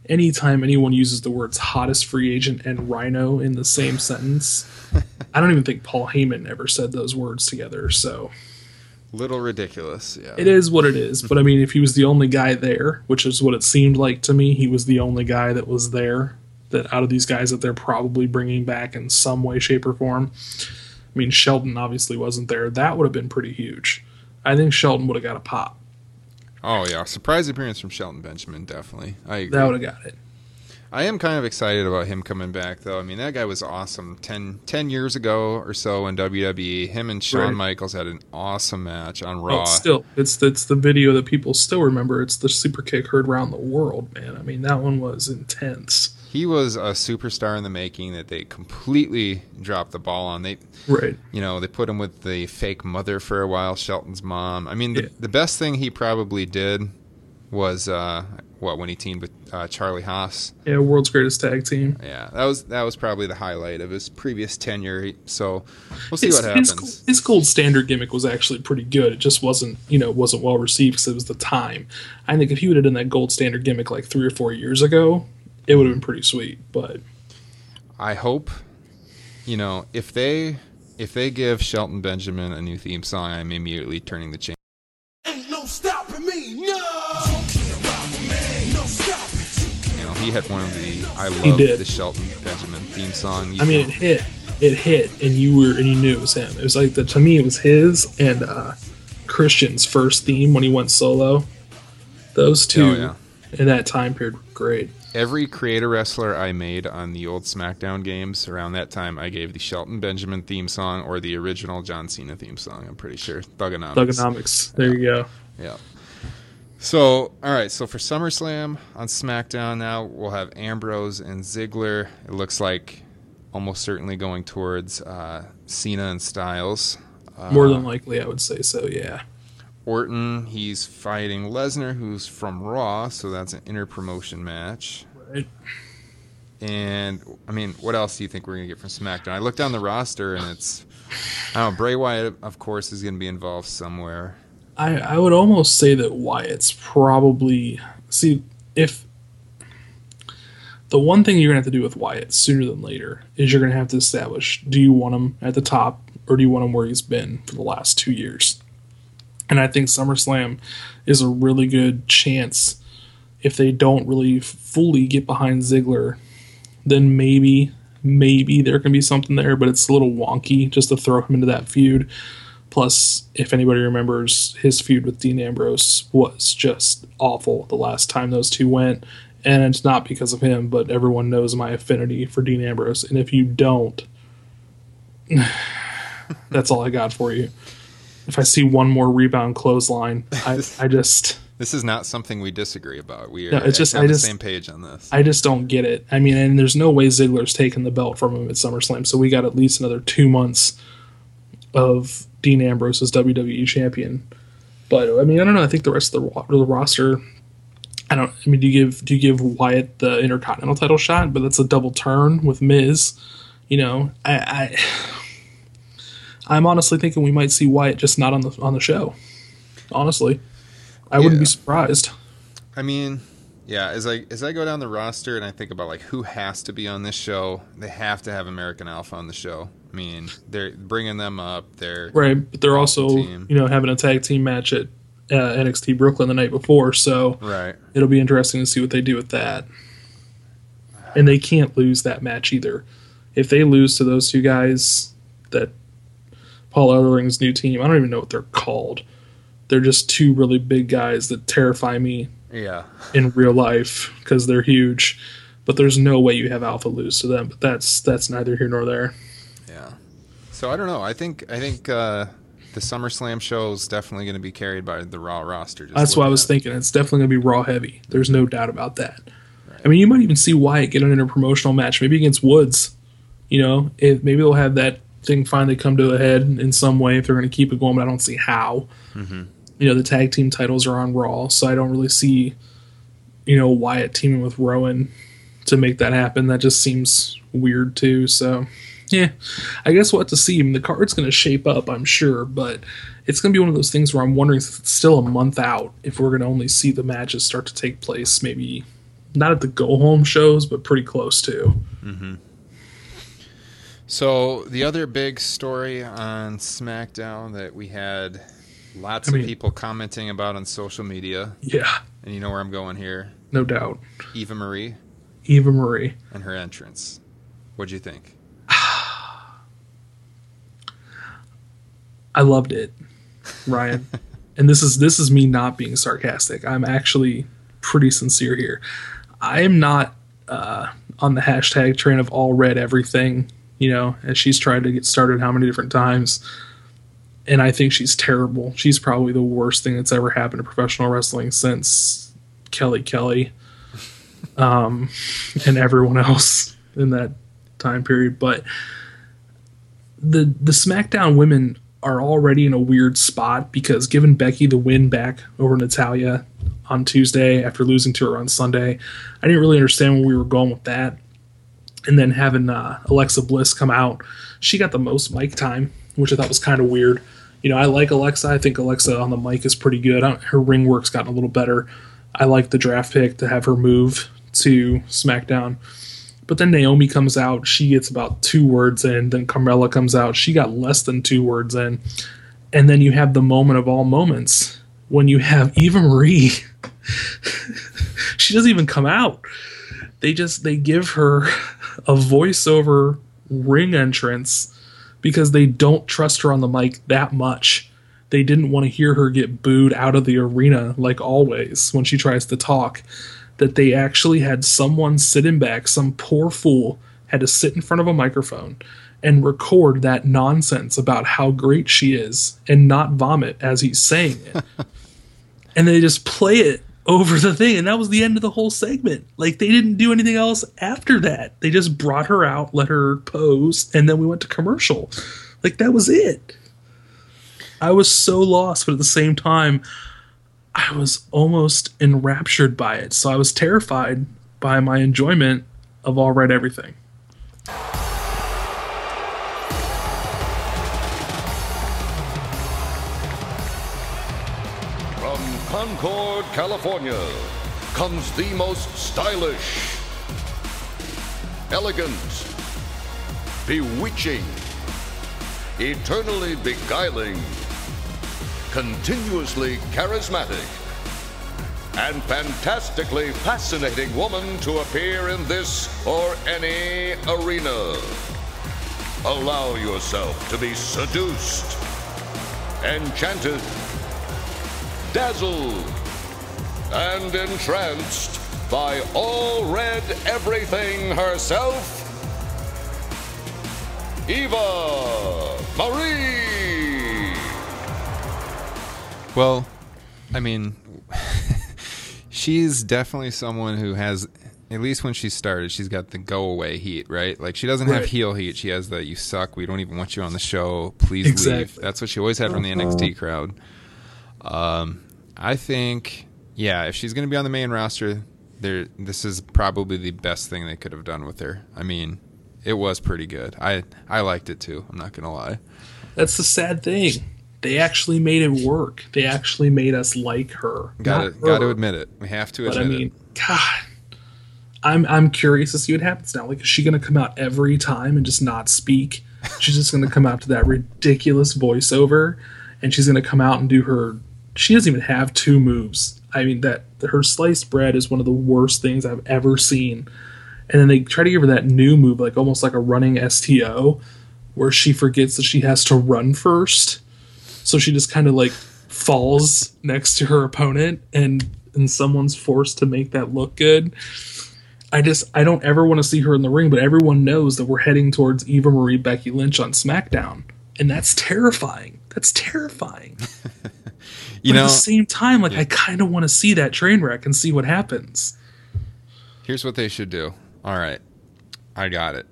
anytime anyone uses the words hottest free agent and rhino in the same sentence, I don't even think Paul Heyman ever said those words together. So Little ridiculous. Yeah. it is what it is. But I mean, if he was the only guy there, which is what it seemed like to me, he was the only guy that was there. That out of these guys that they're probably bringing back in some way, shape, or form. I mean, Shelton obviously wasn't there. That would have been pretty huge. I think Shelton would have got a pop. Oh yeah, surprise appearance from Shelton Benjamin. Definitely, I agree. That would have got it. I am kind of excited about him coming back, though. I mean, that guy was awesome 10, 10 years ago or so in WWE. Him and Shawn Right. Michaels had an awesome match on Raw. Well, still, it's it's the video that people still remember. It's the super kick heard around the world, man. I mean, that one was intense. he was a superstar in the making that they completely dropped the ball on. They, Right. you know, they put him with the fake mother for a while, Shelton's mom. I mean, the, Yeah. the best thing he probably did was uh, what when he teamed with uh, Charlie Haas. Yeah, world's greatest tag team. Yeah, that was that was probably the highlight of his previous tenure. So we'll see his, what happens. His, his gold standard gimmick was actually pretty good. It just wasn't, you know, wasn't well received because it was the time. I think if he would have done that gold standard gimmick like three or four years ago, it would have been pretty sweet. But I hope, you know, if they if they give Shelton Benjamin a new theme song, I'm immediately turning the change. You he had one of the I love the Shelton Benjamin theme song. You I mean, it hit, it hit, and you were, and you knew it was him. It was like the to me, it was his and uh, Christian's first theme when he went solo. Those two Oh, yeah. in that time period were great. every creator wrestler I made on the old SmackDown games around that time, I gave the Shelton Benjamin theme song or the original John Cena theme song. I'm pretty sure Thuganomics. Thuganomics. There you go. Yeah. So, all right. So for SummerSlam on SmackDown now, we'll have Ambrose and Ziggler. It looks like almost certainly going towards uh, Cena and Styles. Uh, More than likely, I would say so. Yeah. Orton, he's fighting Lesnar, who's from Raw, so that's an inter-promotion match. Right. And I mean, what else do you think we're gonna get from SmackDown? I looked down the roster, and it's I don't know. Bray Wyatt, of course, is gonna be involved somewhere. I, I would almost say that Wyatt's probably see if the one thing you're gonna have to do with Wyatt sooner than later is you're gonna have to establish do you want him at the top or do you want him where he's been for the last two years? And I think SummerSlam is a really good chance if they don't really fully get behind Ziggler, then maybe maybe there can be something there, but it's a little wonky just to throw him into that feud. Plus, if anybody remembers, his feud with Dean Ambrose was just awful the last time those two went. And it's not because of him, but everyone knows my affinity for Dean Ambrose. And if you don't, that's all I got for you. If I see one more rebound clothesline, I, I just. This is not something we disagree about. We are No, it's just- on I the just- same page on this. I just don't get it. I mean, and there's no way Ziggler's taking the belt from him at SummerSlam, so we got at least another two months of Dean Ambrose as WWE champion. But I mean, I don't know. I think the rest of the, the roster. I don't. I mean, do you give do you give Wyatt the Intercontinental title shot? But that's a double turn with Miz. You know, I. I I'm honestly thinking we might see Wyatt just not on the on the show. Honestly, I wouldn't be surprised. I mean, yeah. As I as I go down the roster and I think about like who has to be on this show, they have to have American Alpha on the show. I mean, they're bringing them up. They're Right, but they're also team. you know having a tag team match at uh, NXT Brooklyn the night before, so right. it'll be interesting to see what they do with that. And they can't lose that match either. If they lose to those two guys, that Paul Ellering's new team, I don't even know what they're called. They're just two really big guys that terrify me Yeah. in real life because they're huge. But there's no way you have Alpha lose to them. But that's that's neither here nor there. So I don't know. I think I think uh, the SummerSlam show is definitely going to be carried by the Raw roster. just That's what I was thinking. It's definitely going to be Raw heavy. There's no doubt about that. I mean, you might even see Wyatt get an interpromotional match, maybe against Woods. You know, if maybe they'll have that thing finally come to a head in some way if they're going to keep it going. But I don't see how. You know, the tag team titles are on Raw, so I don't really see, you know, Wyatt teaming with Rowan to make that happen. That just seems weird too. So, yeah, I guess we'll have to see. I mean, the card's going to shape up, I'm sure, but it's going to be one of those things where I'm wondering if it's still a month out if we're going to only see the matches start to take place, maybe not at the go home shows, but pretty close to. Mm-hmm. So the other big story on SmackDown that we had lots I mean- of people commenting about on social media, Yeah, and you know where I'm going here. no doubt. Eva Marie Eva Marie. and her entrance. What'd you think? I loved it, Ryan. and this is this is me not being sarcastic. I'm actually pretty sincere here. I am not uh, on the hashtag train of all red everything. You know, as she's tried to get started how many different times, and I think she's terrible. She's probably the worst thing that's ever happened to professional wrestling since Kelly Kelly, um, and everyone else in that time period. But the the SmackDown women are already in a weird spot because giving Becky the win back over Natalya on Tuesday after losing to her on Sunday, I didn't really understand where we were going with that. And then having uh, Alexa Bliss come out, she got the most mic time, which I thought was kind of weird. You know, I like Alexa. I think Alexa on the mic is pretty good. Her ring work's gotten a little better. I like the draft pick to have her move to SmackDown. But then Naomi comes out, she gets about two words in. Then Carmella comes out, she got less than two words in. And then you have the moment of all moments when you have Eva Marie. she doesn't even come out. They just they give her a voiceover ring entrance because they don't trust her on the mic that much. They didn't want to hear her get booed out of the arena like always when she tries to talk that they actually had someone sitting back, some poor fool had to sit in front of a microphone and record that nonsense about how great she is and not vomit as he's saying it. and they just play it over the thing. And that was the end of the whole segment. Like they didn't do anything else after that. They just brought her out, let her pose, and then we went to commercial. Like that was it. I was so lost, but at the same time, I was almost enraptured by it. So I was terrified by my enjoyment of All Red Everything. From Concord, California, comes the most stylish, elegant, bewitching, eternally beguiling, continuously charismatic, and fantastically fascinating woman to appear in this or any arena. Allow yourself to be seduced, enchanted, dazzled, and entranced by all red everything herself, Eva Marie. Well, I mean, she's definitely someone who has, at least when she started, she's got the go away heat, right? Like she doesn't have heel heat. She has the you suck. We don't even want you on the show. Please leave. That's what she always had from the NXT crowd. Um, I think, yeah, if she's going to be on the main roster, there, this is probably the best thing they could have done with her. I mean, it was pretty good. I I liked it too. I'm not gonna lie. That's the sad thing. They actually made it work. They actually made us like her. Got to got to admit it. We have to But admit I mean, it. God, I'm I'm curious to see what happens now. Like, is she gonna come out every time and just not speak? She's just gonna come out to that ridiculous voiceover, and she's gonna come out and do her. She doesn't even have two moves. I mean, that her sliced bread is one of the worst things I've ever seen. And then they try to give her that new move, like almost like a running STO, where she forgets that she has to run first. So she just kind of like falls next to her opponent and and someone's forced to make that look good. I just I don't ever want to see her in the ring, but everyone knows that we're heading towards Eva Marie Becky Lynch on SmackDown. And that's terrifying. That's terrifying. You but know, at the same time, like I kind of want to see that train wreck and see what happens. Here's what they should do. All right. I got it.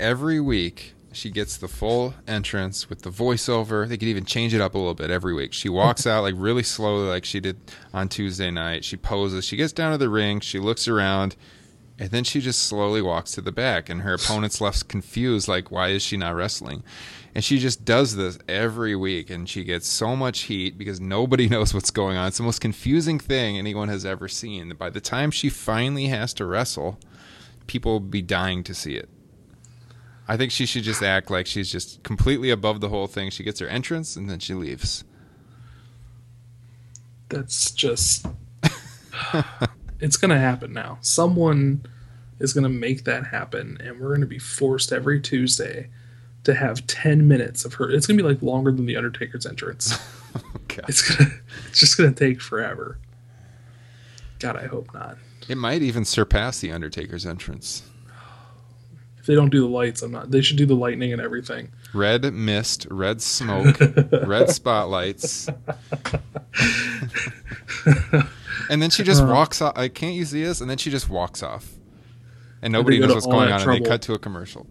Every week she gets the full entrance with the voiceover. They could even change it up a little bit every week. She walks out like really slowly like she did on Tuesday night. She poses. She gets down to the ring, she looks around, and then she just slowly walks to the back and her opponent's left confused like why is she not wrestling? And she just does this every week and she gets so much heat because nobody knows what's going on. It's the most confusing thing anyone has ever seen. By the time she finally has to wrestle, people will be dying to see it. I think she should just act like she's just completely above the whole thing. She gets her entrance and then she leaves. That's just it's going to happen now. Someone is going to make that happen and we're going to be forced every Tuesday to have 10 minutes of her. It's going to be like longer than the Undertaker's entrance. Oh, God. It's to it's just going to take forever. God, I hope not. It might even surpass the Undertaker's entrance. If they don't do the lights, I'm not. They should do the lightning and everything. Red mist, red smoke, red spotlights. and then she just Uh-huh. walks off. I can't use this? And then she just walks off. And nobody knows what's going on. And they cut to a commercial.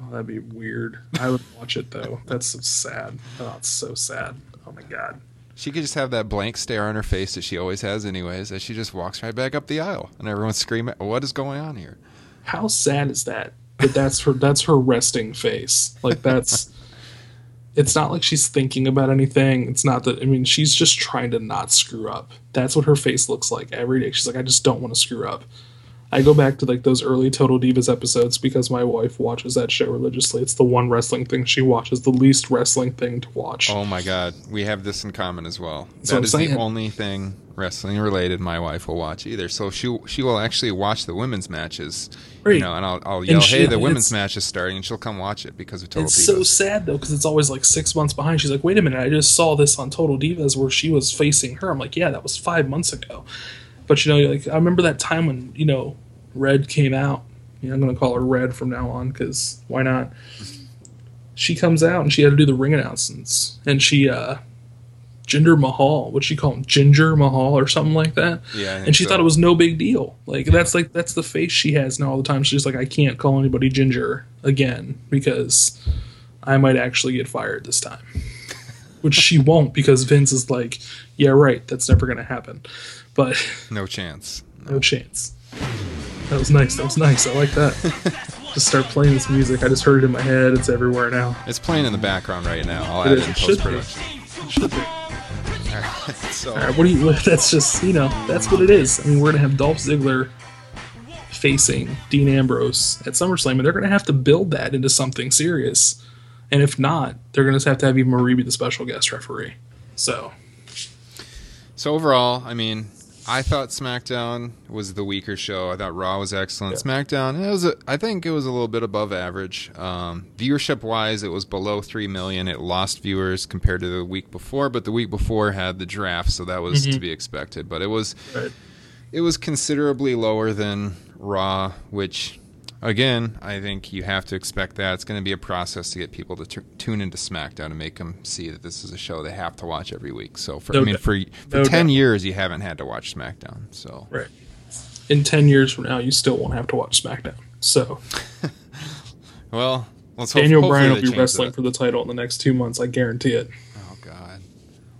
Oh, that'd be weird. I would watch it though. That's so sad. Oh, it's so sad. Oh my god. She could just have that blank stare on her face that she always has, anyways, as she just walks right back up the aisle. And everyone's screaming, What is going on here? How sad is that? That that's her. That's her resting face. Like that's. it's not like she's thinking about anything. It's not that. I mean, she's just trying to not screw up. That's what her face looks like every day. She's like, I just don't want to screw up. I go back to like those early Total Divas episodes because my wife watches that show religiously. It's the one wrestling thing she watches, the least wrestling thing to watch. Oh my god, we have this in common as well. That's That is the only thing wrestling related my wife will watch either. So she she will actually watch the women's matches. Right. You know, and I'll I'll yell, she- "Hey, the women's match is starting," and she'll come watch it because of Total It's Divas. so sad though because it's always like six months behind. She's like, "Wait a minute, I just saw this on Total Divas where she was facing her." I'm like, "Yeah, that was five months ago." But you know, like I remember that time when you know Red came out. You know, I'm gonna call her Red from now on because why not? She comes out and she had to do the ring announcements, and she uh Jinder Mahal, what she call him, Ginger Mahal or something like that. Yeah, and she so. thought it was no big deal. Like that's like that's the face she has now all the time. She's like, I can't call anybody Ginger again because I might actually get fired this time. Which she won't because Vince is like, yeah, right, that's never gonna happen. But no chance. no chance. That was nice. That was nice. I like that. just start playing this music. I just heard it in my head. It's everywhere now. It's playing in the background right now. I'll It add is. it in post be. production. Should be. So All right, what do you? That's just you know that's what it is. I mean, we're gonna have Dolph Ziggler facing Dean Ambrose at SummerSlam, and they're gonna have to build that into something serious. And if not, they're gonna have to have Eva Marie be the special guest referee. So So overall, I mean, I thought SmackDown was the weaker show. I thought Raw was excellent. SmackDown, it was a, I think it was a little bit above average. Um, viewership wise, it was below three million. It lost viewers compared to the week before, but the week before had the draft, so that was to be expected. But it was right. it was considerably lower than Raw, which again, I think you have to expect that it's going to be a process to get people to t- tune into SmackDown and make them see that this is a show they have to watch every week. So for No I mean for for No 10 doubt. years you haven't had to watch SmackDown. So right. In ten years from now, you still won't have to watch SmackDown. So well, let's hope Daniel Bryan will be wrestling that. for the title in the next two months. I guarantee it. Oh god.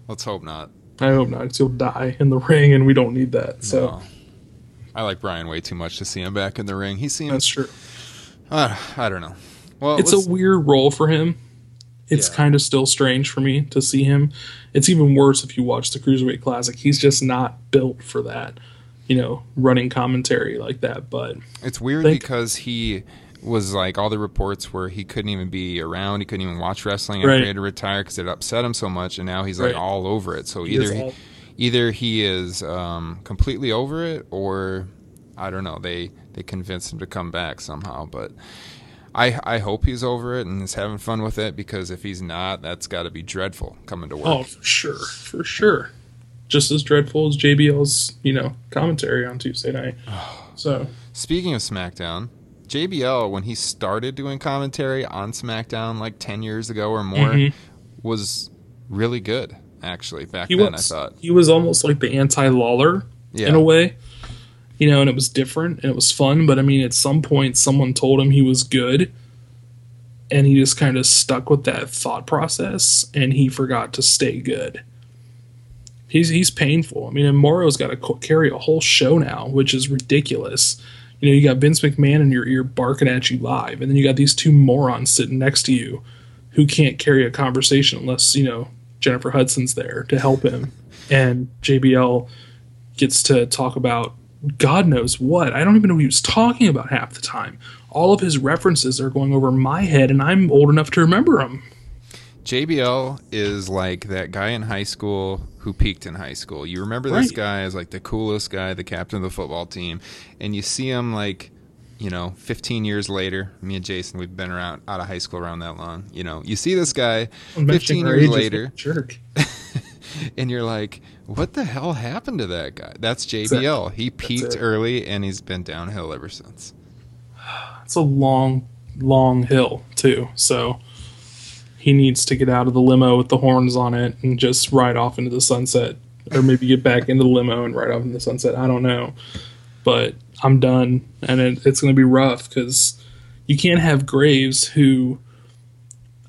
Let's hope not. I hope not, he'll die in the ring, and we don't need that. So No. I like Bryan way too much to see him back in the ring. He seems that's true. uh, I don't know. Well, it's let's- a weird role for him It's Yeah. kind of still strange for me to see him. It's even worse if you watch the Cruiserweight Classic. He's just not built for that, you know, running commentary like that. But It's weird Think- because he was like all the reports where he couldn't even be around, he couldn't even watch wrestling after Right. he had to retire because it upset him so much, and now he's like Right. all over it. So either he, all- either he is um, completely over it, or I don't know. They they convinced him to come back somehow, but. I, I hope he's over it and is having fun with it because if he's not, that's got to be dreadful coming to work. oh, for sure, for sure, just as dreadful as JBL's, you know, commentary on Tuesday night. So Speaking of SmackDown, JBL when he started doing commentary on SmackDown like ten years ago or more Mhm. was really good. Actually, back he then was I thought. he was almost like the anti Lawler Yeah. in a way. You know, and it was different and it was fun, but I mean at some point someone told him he was good and he just kind of stuck with that thought process and he forgot to stay good. He's he's painful. I mean, and Mauro's got to carry a whole show now, which is ridiculous. You know, you got Vince McMahon in your ear barking at you live, and then you got these two morons sitting next to you who can't carry a conversation unless, you know, Jennifer Hudson's there to help him. And JBL gets to talk about God knows what. I don't even know what he was talking about half the time. All of his references are going over my head, and I'm old enough to remember them. JBL is like that guy in high school who peaked in high school. You remember this Right. guy as like the coolest guy, the captain of the football team, and you see him like, you know, 15 years later. Me and Jason, we've been around out of high school around that long. You know, you see this guy 15 years later, jerk. and you're like, what the hell happened to that guy? That's JBL. He peaked early, and he's been downhill ever since. It's a long, long hill too. So he needs to get out of the limo with the horns on it and just ride off into the sunset, or maybe get back into the limo and ride off into the sunset. I don't know, but I'm done, and it, it's going to be rough because you can't have Graves who.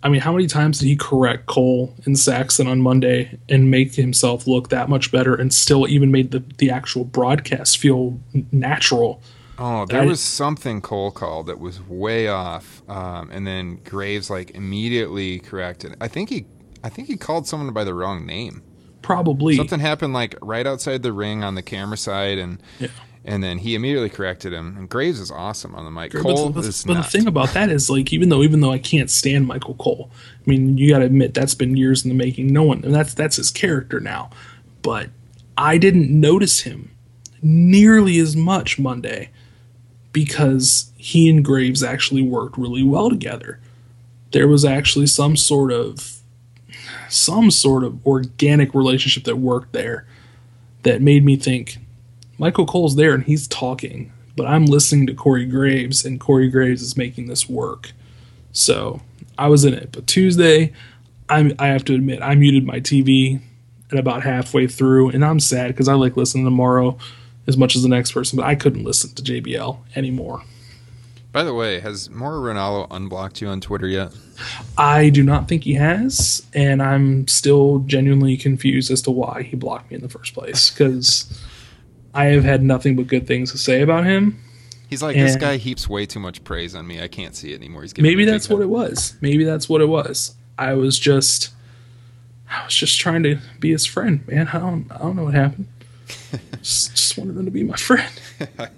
I mean, how many times did he correct Cole and Saxton on Monday and make himself look that much better and still even made the, the actual broadcast feel natural? Oh, there I- was something Cole called that was way off, um, and then Graves like immediately corrected. I think he, I think he called someone by the wrong name. Probably. Something happened like right outside the ring on the camera side, and Yeah. And then he immediately corrected him. And Graves is awesome on the mic. But, Cole the, is but the thing about that is like even though even though I can't stand Michael Cole, I mean you got to admit that's been years in the making. No one and that's that's his character now. But I didn't notice him nearly as much Monday because he and Graves actually worked really well together. There was actually some sort of some sort of organic relationship that worked there that made me think Michael Cole's there and he's talking, but I'm listening to Corey Graves and Corey Graves is making this work. So I was in it. But Tuesday, I'm, I have to admit, I muted my TV at about halfway through, and I'm sad because I like listening to Mauro as much as the next person, but I couldn't listen to JBL anymore. By the way, has Mauro Ranallo unblocked you on Twitter yet? I do not think he has, and I'm still genuinely confused as to why he blocked me in the first place because I have had nothing but good things to say about him. He's like this guy heaps way too much praise on me. I can't see it anymore. He's Maybe that's what it was. Maybe that's what it was. I was just, I was just trying to be his friend, man. I don't, I don't know what happened. just, just wanted him to be my friend.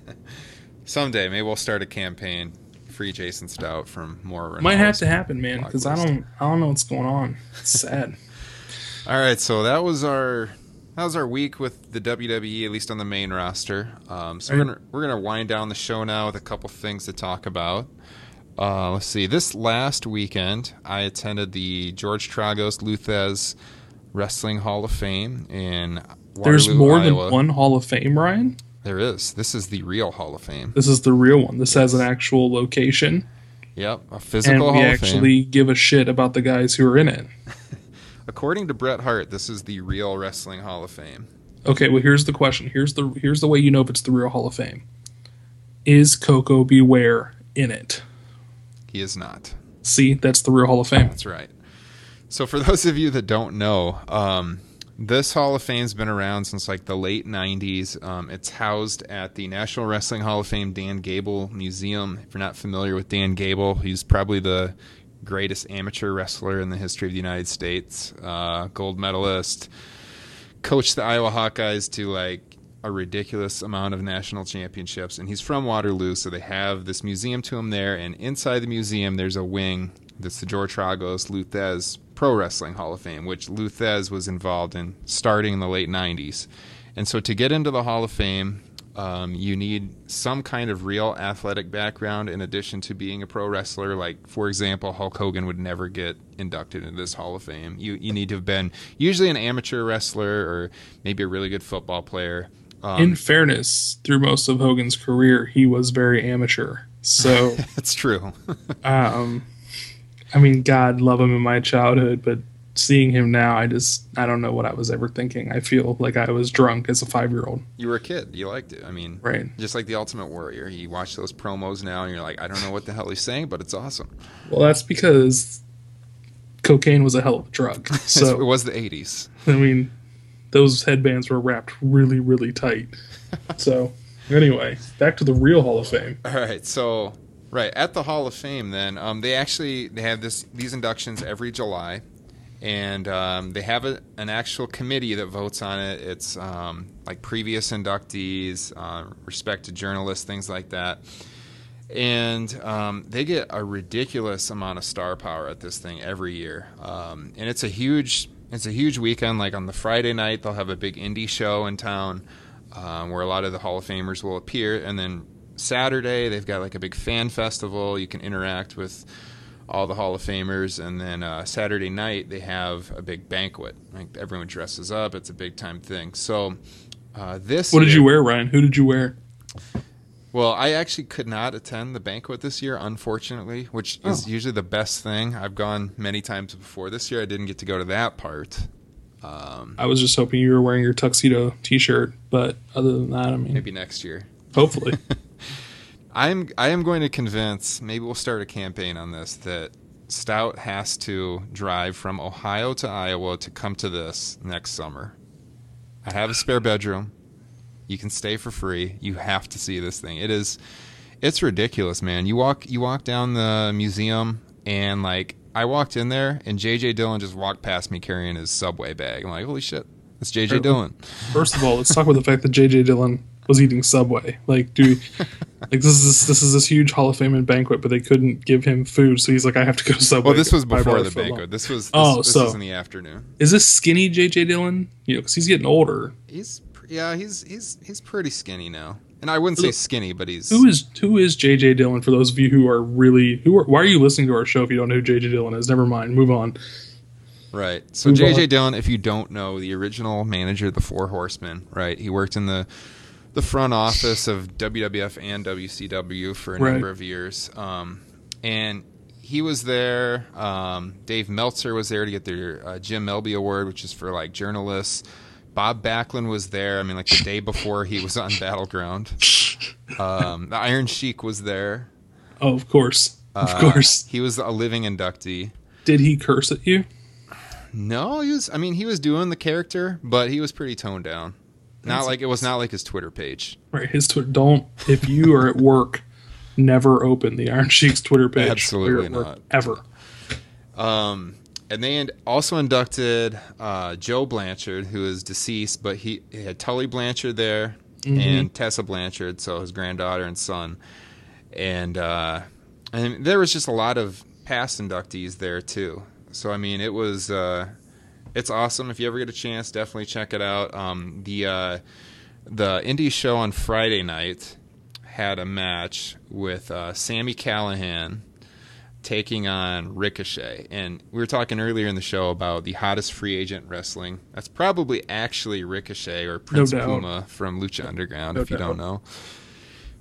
Someday, maybe we'll start a campaign. Free Jason Stout from more. Might have to happen, man, because I don't, I don't know what's going on. It's sad. All right, so that was our was our week with the WWE, at least on the main roster. Um, so we're gonna we're gonna wind down the show now with a couple things to talk about. Uh, let's see. This last weekend, I attended the George Tragos Lou Thesz Wrestling Hall of Fame in Waterloo, There's more than one Hall of Fame, Ryan. There is. This is the real Hall of Fame. This is the real one. This has an actual location, Yep, a and physical we Hall of Fame. actually give a shit about the guys who are in it. According to Bret Hart, this is the real Wrestling Hall of Fame. Okay, well here's the question. Here's the here's the way you know if it's the real Hall of Fame. Is Koko B. Ware in it? He is not. See, that's the real Hall of Fame. That's right. So, for those of you that don't know, um, this Hall of Fame's been around since like the late 90s. Um, it's housed at the National Wrestling Hall of Fame Dan Gable Museum. If you're not familiar with Dan Gable, he's probably the greatest amateur wrestler in the history of the United States, uh, gold medalist, coached the Iowa Hawkeyes to like a ridiculous amount of national championships. And he's from Waterloo, so they have this museum to him there. And inside the museum, there's a wing that's the George Tragos Lou Thesz Pro Wrestling Hall of Fame, which Lou Thesz was involved in starting in the late 90s. And so to get into the Hall of Fame, um, you need some kind of real athletic background in addition to being a pro wrestler. Like, for example, Hulk Hogan would never get inducted into this Hall of Fame. You you need to have been usually an amateur wrestler or maybe a really good football player. Um, In fairness, through most of Hogan's career, he was very amateur. So, that's true. um, I mean, God love him in my childhood, but seeing him now, I just I don't know what I was ever thinking. I feel like I was drunk as a five year old. you were a kid. You liked it. I mean, Right. Just like the Ultimate Warrior. You watch those promos now, and you're like, I don't know what the hell he's saying, but it's awesome. Well, that's because cocaine was a hell of a drug. So it was the '80s. I mean, those headbands were wrapped really, really tight. So anyway, back to the real Hall of Fame. All right, so right at the Hall of Fame, then um, they actually they have this these inductions every July, and um, they have a, an actual committee that votes on it. It's um, like previous inductees, uh, respect to journalists, things like that, and um, they get a ridiculous amount of star power at this thing every year, um, and it's a huge it's a huge weekend. Like on the Friday night, they'll have a big indie show in town um, where a lot of the Hall of Famers will appear, and then Saturday they've got like a big fan festival. You can interact with all the Hall of Famers, and then uh, Saturday night they have a big banquet. Like everyone dresses up. It's a big time thing. So uh, this What did year- you wear, Ryan? Who did you wear? well, I actually could not attend the banquet this year, unfortunately, which is usually the best thing. I've gone many times before. This year, I didn't get to go to that part. Um, I was just hoping you were wearing your tuxedo T-shirt, but other than that, I mean, maybe next year. hopefully. I'm I am going to convince. Maybe we'll start a campaign on this that Stout has to drive from Ohio to Iowa to come to this next summer. I have a spare bedroom. You can stay for free. You have to see this thing. It is it's ridiculous, man. You walk you walk down the museum and like I walked in there and JJ Dillon just walked past me carrying his subway bag. I'm like, "Holy shit. It's JJ Dillon." First of all, let's talk about the fact that J.J. Dillon was eating Subway. Like, dude, like this is this is this huge Hall of Fame and banquet, but they couldn't give him food, so he's like, I have to go to Subway. Well, this was before the banquet. This was this, Oh, this so- was in the afternoon. Is this skinny J.J. Dillon? You know, because he's getting older. He's yeah, he's he's he's pretty skinny now, and I wouldn't say skinny, but he's Who is who is J.J. Dillon? For those of you who are really who are, why are you listening to our show if you don't know who J.J. Dillon is? Never mind, move on. right. So Move JJ on. Dillon, if you don't know, the original manager of the Four Horsemen, right? He worked in the the front office of WWF and WCW for a Right. number of years, um, and he was there. Um, Dave Meltzer was there to get their uh, Jim Melby Award, which is for like journalists. Bob Backlund was there. I mean, like the day before he was on Battleground. Um, the Iron Sheik was there. Oh, of course, of Uh, course. He was a living inductee. Did he curse at you? No, he was. I mean, he was doing the character, but he was pretty toned down. Not like it was not like his Twitter page. Right, his Twitter. Don't if you are at work, never open the Iron Sheik's Twitter page. Absolutely not. ever. Um, and they also inducted uh, Joe Blanchard, who is deceased, but he, he had Tully Blanchard there and Tessa Blanchard, so his granddaughter and son, and uh, and there was just a lot of past inductees there too. So I mean, it was uh, it's awesome. If you ever get a chance, definitely check it out. Um, the uh, the indie show on Friday night had a match with uh, Sami Callihan taking on Ricochet. And we were talking earlier in the show about the hottest free agent wrestling. That's probably actually Ricochet or Prince doubt. Puma from Lucha Underground, No if you don't know.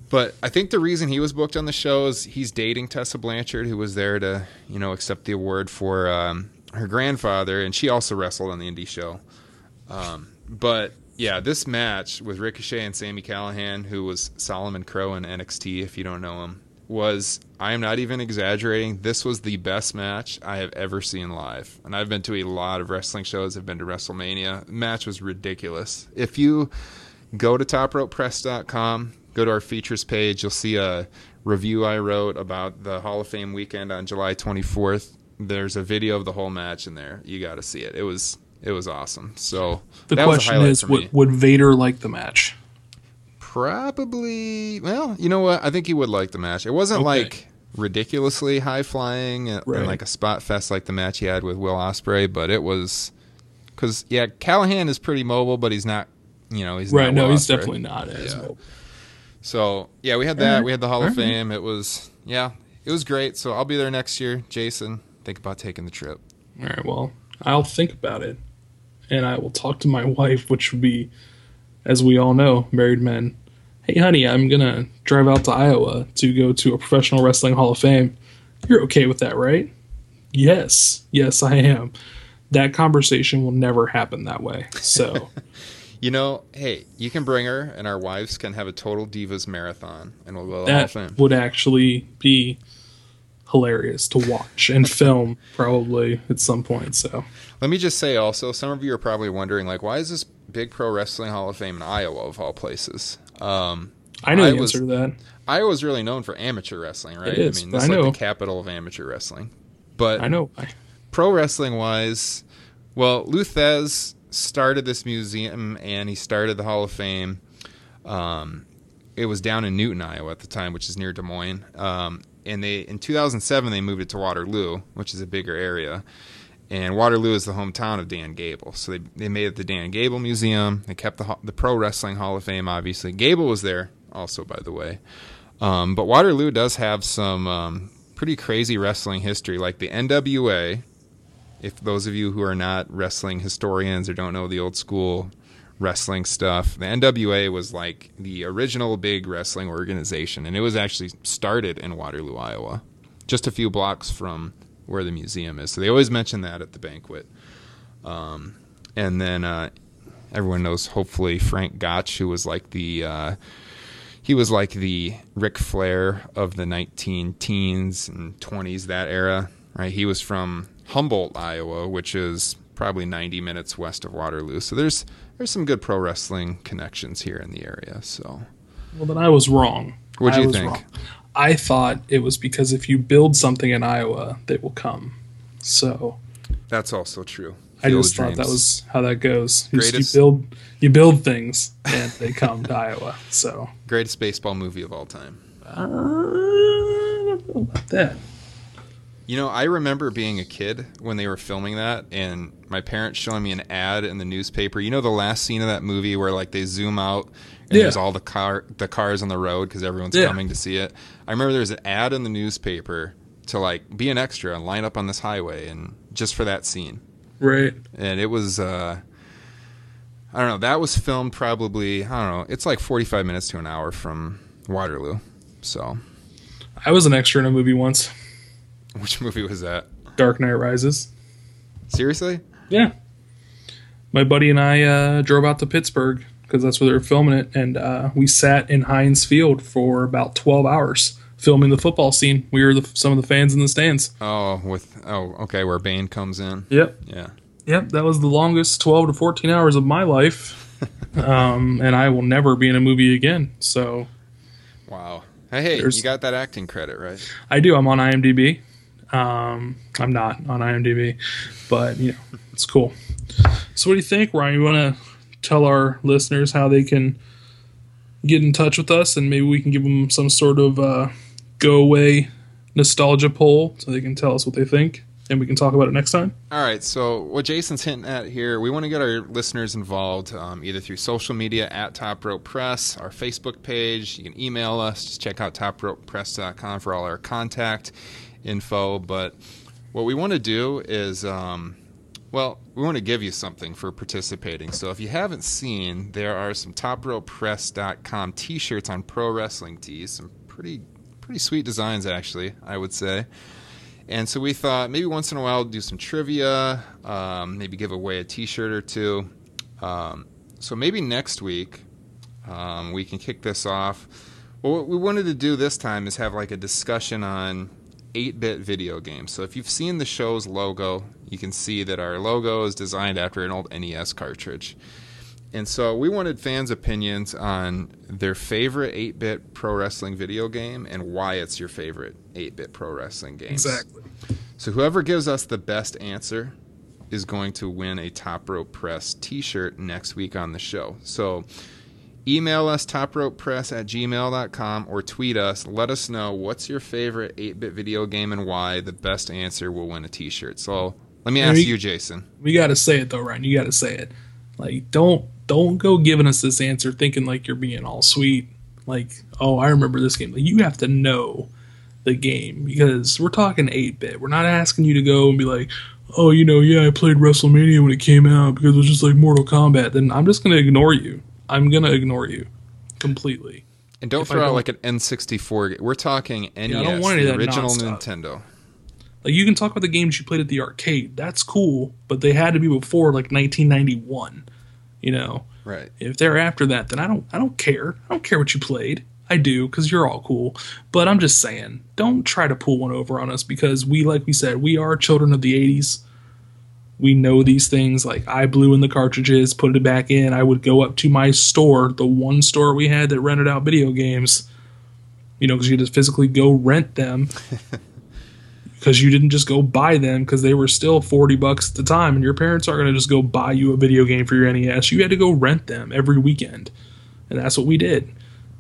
But I think the reason he was booked on the show is he's dating Tessa Blanchard, who was there to, you know, accept the award for um, her grandfather, and she also wrestled on the indie show. Um, but yeah, this match with Ricochet and Sami Callihan, who was Solomon Crowe in NXT, if you don't know him, was I am not even exaggerating. This was the best match I have ever seen live, and I've been to a lot of wrestling shows. I've been to WrestleMania. The match was ridiculous. If you go to topropepress.com, go to our features page. You'll see a review I wrote about the Hall of Fame weekend on July 24th. There's a video of the whole match in there. You got to see it. It was it was awesome. So The that was a question is, would, would Vader like the match? Probably. Well, you know what? I think he would like the match. It wasn't Okay. like ridiculously high flying and, and like a spot fest like the match he had with Will Ospreay, but it was because yeah, Callihan is pretty mobile, but he's not. You know, he's Right. Not No, Will he's Ospreay. definitely not as Yeah. mobile. So yeah, we had that. We had the Hall of Fame. It was yeah, it was great. So I'll be there next year. Jason, think about taking the trip. All right. Well, I'll think about it, and I will talk to my wife, which would be, as we all know, married men. Hey, honey, I'm gonna drive out to Iowa to go to a professional wrestling Hall of Fame. You're okay with that, right? Yes. Yes, I am. That conversation will never happen that way. So. You know, hey, you can bring her, and our wives can have a total divas marathon, and we'll go to the Hall of that would actually be hilarious to watch and film probably at some point. So Let me just say also, some of you are probably wondering, like, why is this big pro wrestling Hall of Fame in Iowa of all places? Um, I know I the was- answer to that. Iowa's really known for amateur wrestling, right? It is, I mean, but this is I like the capital of amateur wrestling. But I know. Pro wrestling wise, well, Lou Thesz started this museum and he started the Hall of Fame. Um, it was down in Newton, Iowa at the time, which is near Des Moines. Um, and they in 2007 they moved it to Waterloo, which is a bigger area. And Waterloo is the hometown of Dan Gable, so they they made it the Dan Gable Museum. They kept the the Pro Wrestling Hall of Fame. Obviously, Gable was there also, by the way. Um, but Waterloo does have some um, pretty crazy wrestling history, like the NWA. If those of you who are not wrestling historians or don't know the old school wrestling stuff, the NWA was like the original big wrestling organization, and it was actually started in Waterloo, Iowa, just a few blocks from where the museum is. So they always mention that at the banquet. Um, and then uh, everyone knows, hopefully, Frank Gotch, who was like the uh, he was like the Ric Flair of the 19 teens and 20s, that era, right? He was from Humboldt, Iowa, which is probably 90 minutes west of Waterloo. So there's there's some good pro wrestling connections here in the area. So well, then I was wrong. What'd I you think? wrong. I thought it was because if you build something in Iowa, they will come. So that's also true. I just thought that was how that goes. You, just- you Greatest- build you build things and they come to Iowa. So greatest baseball movie of all time. uh, I don't know about that. You know, I remember being a kid when they were filming that, and my parents showing me an ad in the newspaper. You know, the last scene of that movie where like they zoom out and Yeah. there's all the car the cars on the road because everyone's Yeah. coming to see it. I remember there was an ad in the newspaper to like be an extra and line up on this highway, and just for that scene. Right. And it was, uh, I don't know, that was filmed probably I don't know. It's like 45 minutes to an hour from Waterloo. So, I was an extra in a movie once. which movie was that? Dark Knight Rises. Seriously? Yeah. My buddy and I uh, drove out to Pittsburgh because that's where they were filming it, and uh, we sat in Heinz Field for about twelve hours filming the football scene. We were the, some of the fans in the stands. Oh, with oh, okay, where Bane comes in. Yep. Yeah. Yep. That was the longest twelve to fourteen hours of my life, um, and I will never be in a movie again. So Wow. Hey, hey, you got that acting credit, right? I do. I'm on IMDb. Um, I'm not on IMDb, but you know it's cool. So what do you think, Ryan? You want to tell our listeners how they can get in touch with us, and maybe we can give them some sort of uh, go away nostalgia poll, so they can tell us what they think, and we can talk about it next time. All right. So what Jason's hinting at here, we want to get our listeners involved um, either through social media at Top Rope Press, our Facebook page. You can email us. Just check out topropepress.com for all our contact info. But what we want to do is, um, well, we want to give you something for participating. So if you haven't seen, there are some topropepress.com t-shirts on pro wrestling tees. Some pretty pretty sweet designs actually, I would say. And so we thought maybe once in a while do some trivia, um, maybe give away a T-shirt or two. Um, so maybe next week um, we can kick this off. Well, what we wanted to do this time is have like a discussion on 8-bit video game. So if you've seen the show's logo, you can see that our logo is designed after an old NES cartridge. And so we wanted fans' opinions on their favorite 8 bit pro wrestling video game and why it's your favorite 8 bit pro wrestling game. Exactly. So whoever gives us the best answer is going to win a Top Rope Press t shirt next week on the show. So email us topropepress at gmail.com or tweet us. Let us know what's your favorite 8 bit video game and why. The best answer will win a t shirt. So let me ask we- you, Jason. We got to say it though, Ryan. You got to say it. Like, don't don't go giving us this answer thinking like you're being all sweet. Like, oh, I remember this game. Like, you have to know the game because we're talking eight bit. We're not asking you to go and be like, oh, you know, yeah, I played WrestleMania when it came out because it was just like Mortal Kombat. Then I'm just gonna ignore you. I'm gonna ignore you completely. And don't If throw out like an N64. We're talking NES, I don't want any the original nonstop. Nintendo. Like you can talk about the games you played at the arcade. That's cool, but they had to be before like 1991. You know, Right. if they're after that, then I don't I don't care. I don't care what you played. I do because you're all cool. But I'm just saying, don't try to pull one over on us because we, like we said, we are children of the 80s. We know these things. Like I blew in the cartridges, put it back in. I would go up to my store, the one store we had that rented out video games. You know, because you had to physically go rent them. Because you didn't just go buy them because they were still 40 bucks at the time, and your parents aren't going to just go buy you a video game for your NES. You had to go rent them every weekend. And that's what we did.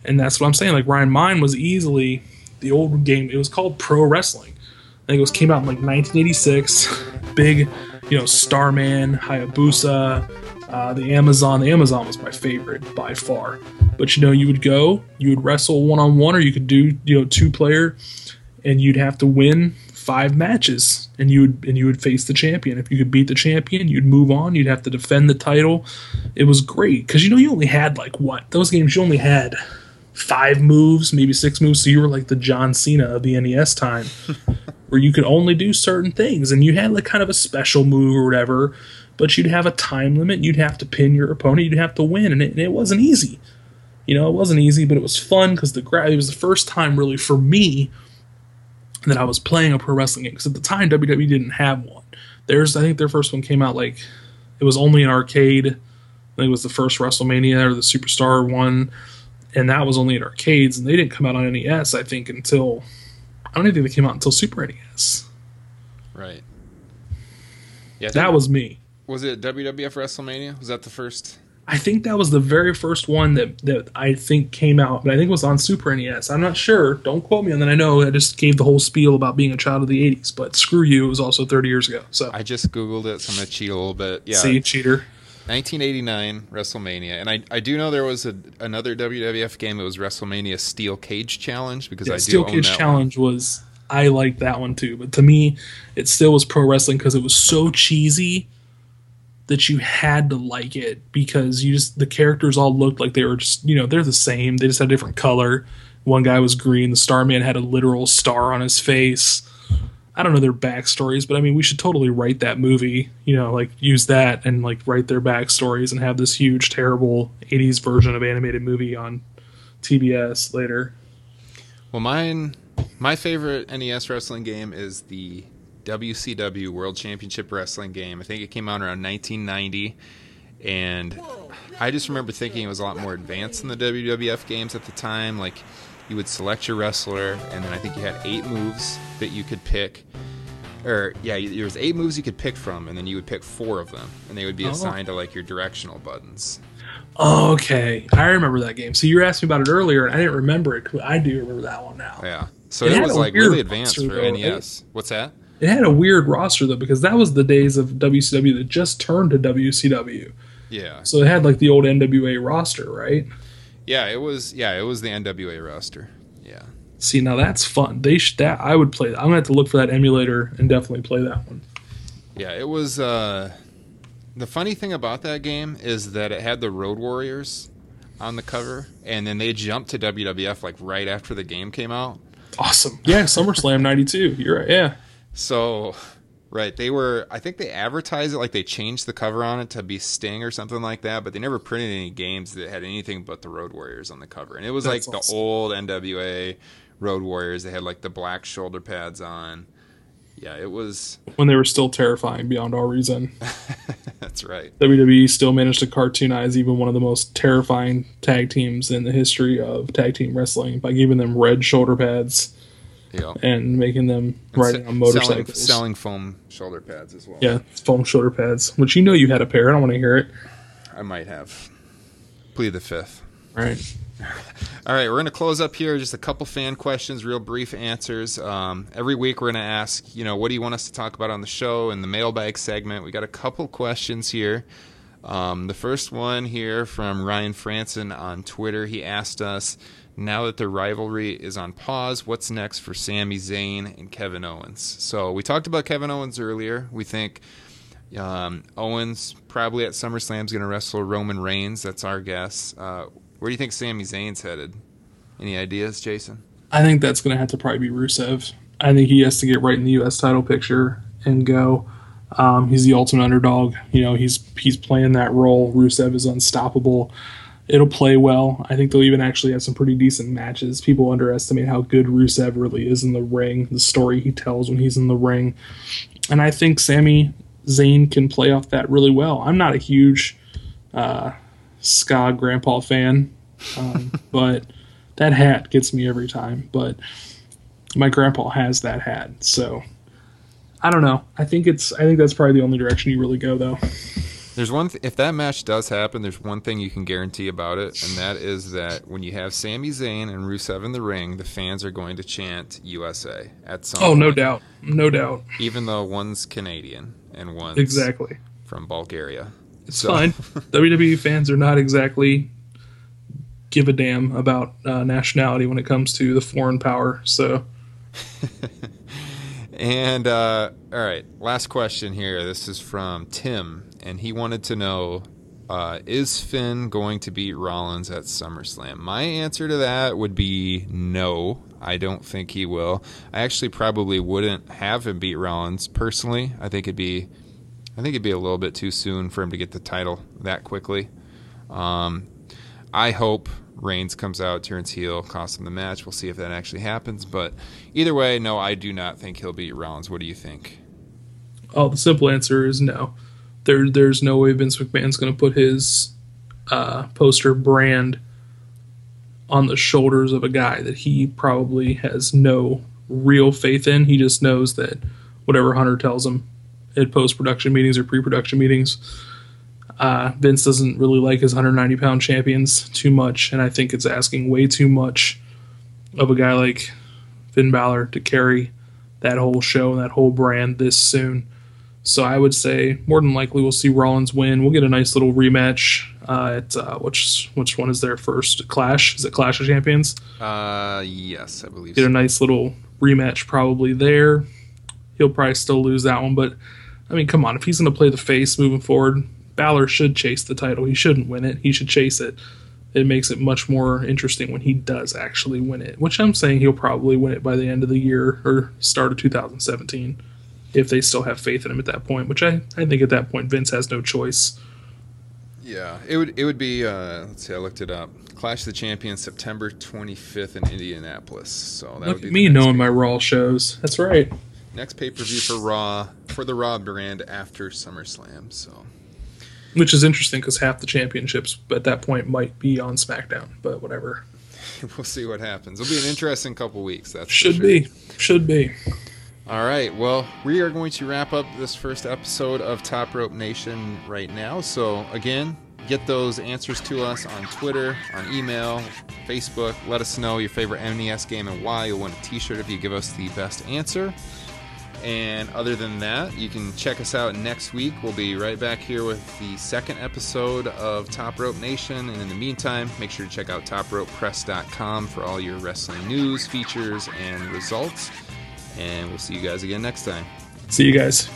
And that's what I'm saying. Like Ryan, mine was easily the old game. It was called Pro Wrestling. I think it was came out in like 1986. Big, you know, Starman, Hayabusa, uh, the Amazon. The Amazon was my favorite by far. But you know, you would go, you would wrestle one on one, or you could do you know two player, and you'd have to win five matches, and you would and you would face the champion. If you could beat the champion, you'd move on. You'd have to defend the title. It was great because you know you only had like what those games. You only had five moves, maybe six moves. So you were like the John Cena of the NES time, where you could only do certain things, and you had like kind of a special move or whatever. But you'd have a time limit. You'd have to pin your opponent. You'd have to win, and it, and it wasn't easy. You know, it wasn't easy, but it was fun because the gra- it was the first time really for me that I was playing a pro wrestling game. Because at the time, WWE didn't have one. There's, I think their first one came out like it was only an arcade. I think it was the first WrestleMania or the Superstar one, and that was only at arcades, and they didn't come out on NES. I think until I don't even think they came out until Super NES. Right. Yeah. That was me. Was it WWF WrestleMania? Was that the first? I think that was the very first one that, that I think came out, but I think it was on Super NES. I'm not sure. Don't quote me on that. I know I just gave the whole spiel about being a child of the 80s, but screw you. It was also 30 years ago. So, I just googled it, so I'm gonna cheat a little bit. Yeah. see, cheater. 1989 WrestleMania, and I I do know there was a, another WWF game. It was WrestleMania Steel Cage Challenge because Yeah, I do Steel Cage Challenge was, I liked that one too, but to me, it still was pro wrestling because it was so cheesy that you had to like it because you just, the characters all looked like they were just, you know, they're the same. They just had a different color. One guy was green. The Starman had a literal star on his face. I don't know their backstories, but I mean, we should totally write that movie. You know, like use that and like write their backstories and have this huge, terrible '80s version of animated movie on TBS later. Well, mine, my favorite NES wrestling game is the WCW World Championship Wrestling game. I think it came out around 1990, and I just remember thinking it was a lot more advanced than the WWF games at the time. Like, you would select your wrestler, and then I think you had eight moves that you could pick. Or yeah, there was eight moves you could pick from, and then you would pick four of them, and they would be Oh. assigned to like your directional buttons. Okay, I remember that game. So you were asking about it earlier, and I didn't remember it. but I do remember that one now. Yeah, so It it, was like really advanced for though, right? NES. What's that? It had a weird roster though, because that was the days of WCW that just turned to WCW. Yeah, So it had like the old NWA roster, right? Yeah, it was. Yeah, it was the NWA roster. Yeah, See, now that's fun. They should that I would play that. I'm gonna have to look for that emulator and definitely play that one. yeah, it was. uh The funny thing about that game is that it had the Road Warriors on the cover, and then they jumped to WWF like right after the game came out. Awesome. Yeah, SummerSlam '92. You're right. Yeah. So, right, they were. I think they advertised it like they changed the cover on it to be Sting or something like that, but they never printed any games that had anything but the Road Warriors on the cover, and it was That's like awesome. the old NWA Road Warriors. They had like the black shoulder pads on. Yeah, it was. when they were still terrifying beyond all reason. That's right. WWE still managed to cartoonize even one of the most terrifying tag teams in the history of tag team wrestling by giving them red shoulder pads Yeah. and making them riding on motorcycles. Selling, selling foam shoulder pads as well. Yeah, foam shoulder pads, which you know you had a pair. I don't want to hear it. I might have. Plead the fifth. Right. All right, we're going to close up here. Just a couple fan questions, real brief answers. Um, every week, we're going to ask, you know, what do you want us to talk about on the show in the mailbag segment? We got a couple questions here. Um, the first one here from Ryan Franson on Twitter. He asked us, now that their rivalry is on pause, what's next for Sami Zayn and Kevin Owens? So we talked about Kevin Owens earlier. We think um, Owens probably at SummerSlam is going to wrestle Roman Reigns. That's our guess. Uh, where do you think Sami Zayn's headed? Any ideas, Jason? I think that's going to have to probably be Rusev. I think he has to get right in the U.S. title picture and go. Um, he's the ultimate underdog. You know, he's he's playing that role. Rusev is unstoppable. It'll play well. I think they'll even actually have some pretty decent matches. People underestimate how good Rusev really is in the ring, the story he tells when he's in the ring. And I think Sami Zayn can play off that really well. I'm not a huge uh, ska grandpa fan, um, but that hat gets me every time. But my grandpa has that hat, so I don't know. I think it's. I think that's probably the only direction you really go, though. There's one. Th- if that match does happen, there's one thing you can guarantee about it, and that is that when you have Sami Zayn and Rusev in the ring, the fans are going to chant USA at some. Oh, no doubt, no doubt. Even though one's Canadian and one's Exactly. from Bulgaria. It's So- fine. WWE fans are not exactly give a damn about uh, nationality when it comes to the foreign power. So And uh, all right, last question here. This is from Tim, and he wanted to know: uh, Is Finn going to beat Rollins at SummerSlam? My answer to that would be no. I don't think he will. I actually probably wouldn't have him beat Rollins personally. I think it'd be, I think it'd be a little bit too soon for him to get the title that quickly. Um, I hope Reigns comes out, turns heel, costs him the match. We'll see if that actually happens. But either way, no, I do not think he'll beat Rollins. What do you think? Oh, the simple answer is no. There, there's no way Vince McMahon's going to put his uh, poster brand on the shoulders of a guy that he probably has no real faith in. He just knows that whatever Hunter tells him at post production meetings or pre production meetings, uh, Vince doesn't really like his 190 pound champions too much, and I think it's asking way too much of a guy like Finn Balor to carry that whole show and that whole brand this soon. So I would say more than likely we'll see Rollins win. We'll get a nice little rematch uh, at uh, which which one is their first Clash? Is it Clash of Champions? Uh, yes, I believe. Get a nice little rematch probably there. He'll probably still lose that one, but I mean, come on, if he's going to play the face moving forward, Balor should chase the title. He shouldn't win it. He should chase it. It makes it much more interesting when he does actually win it, which I'm saying he'll probably win it by the end of the year or start of 2017 if they still have faith in him at that point, which I, I think at that point Vince has no choice. Yeah, it would it would be. Uh, let's see, I looked it up. Clash of the Champions, September 25th in Indianapolis. So that would Look be at me knowing my Raw shows. That's right. next pay per view for Raw for the Raw brand after SummerSlam. So Which is interesting because half the championships at that point might be on SmackDown, but whatever. we'll see what happens. It'll be an interesting couple weeks. That Should sure. be. Should be. All right. Well, we are going to wrap up this first episode of Top Rope Nation right now. So, again, get those answers to us on Twitter, on email, Facebook. Let us know your favorite NES game and why. You'll win a t shirt if you give us the best answer. And other than that, you can check us out next week. We'll be right back here with the second episode of Top Rope Nation. And in the meantime, make sure to check out topropepress.com for all your wrestling news, features, and results and we'll see you guys again next time. See you guys.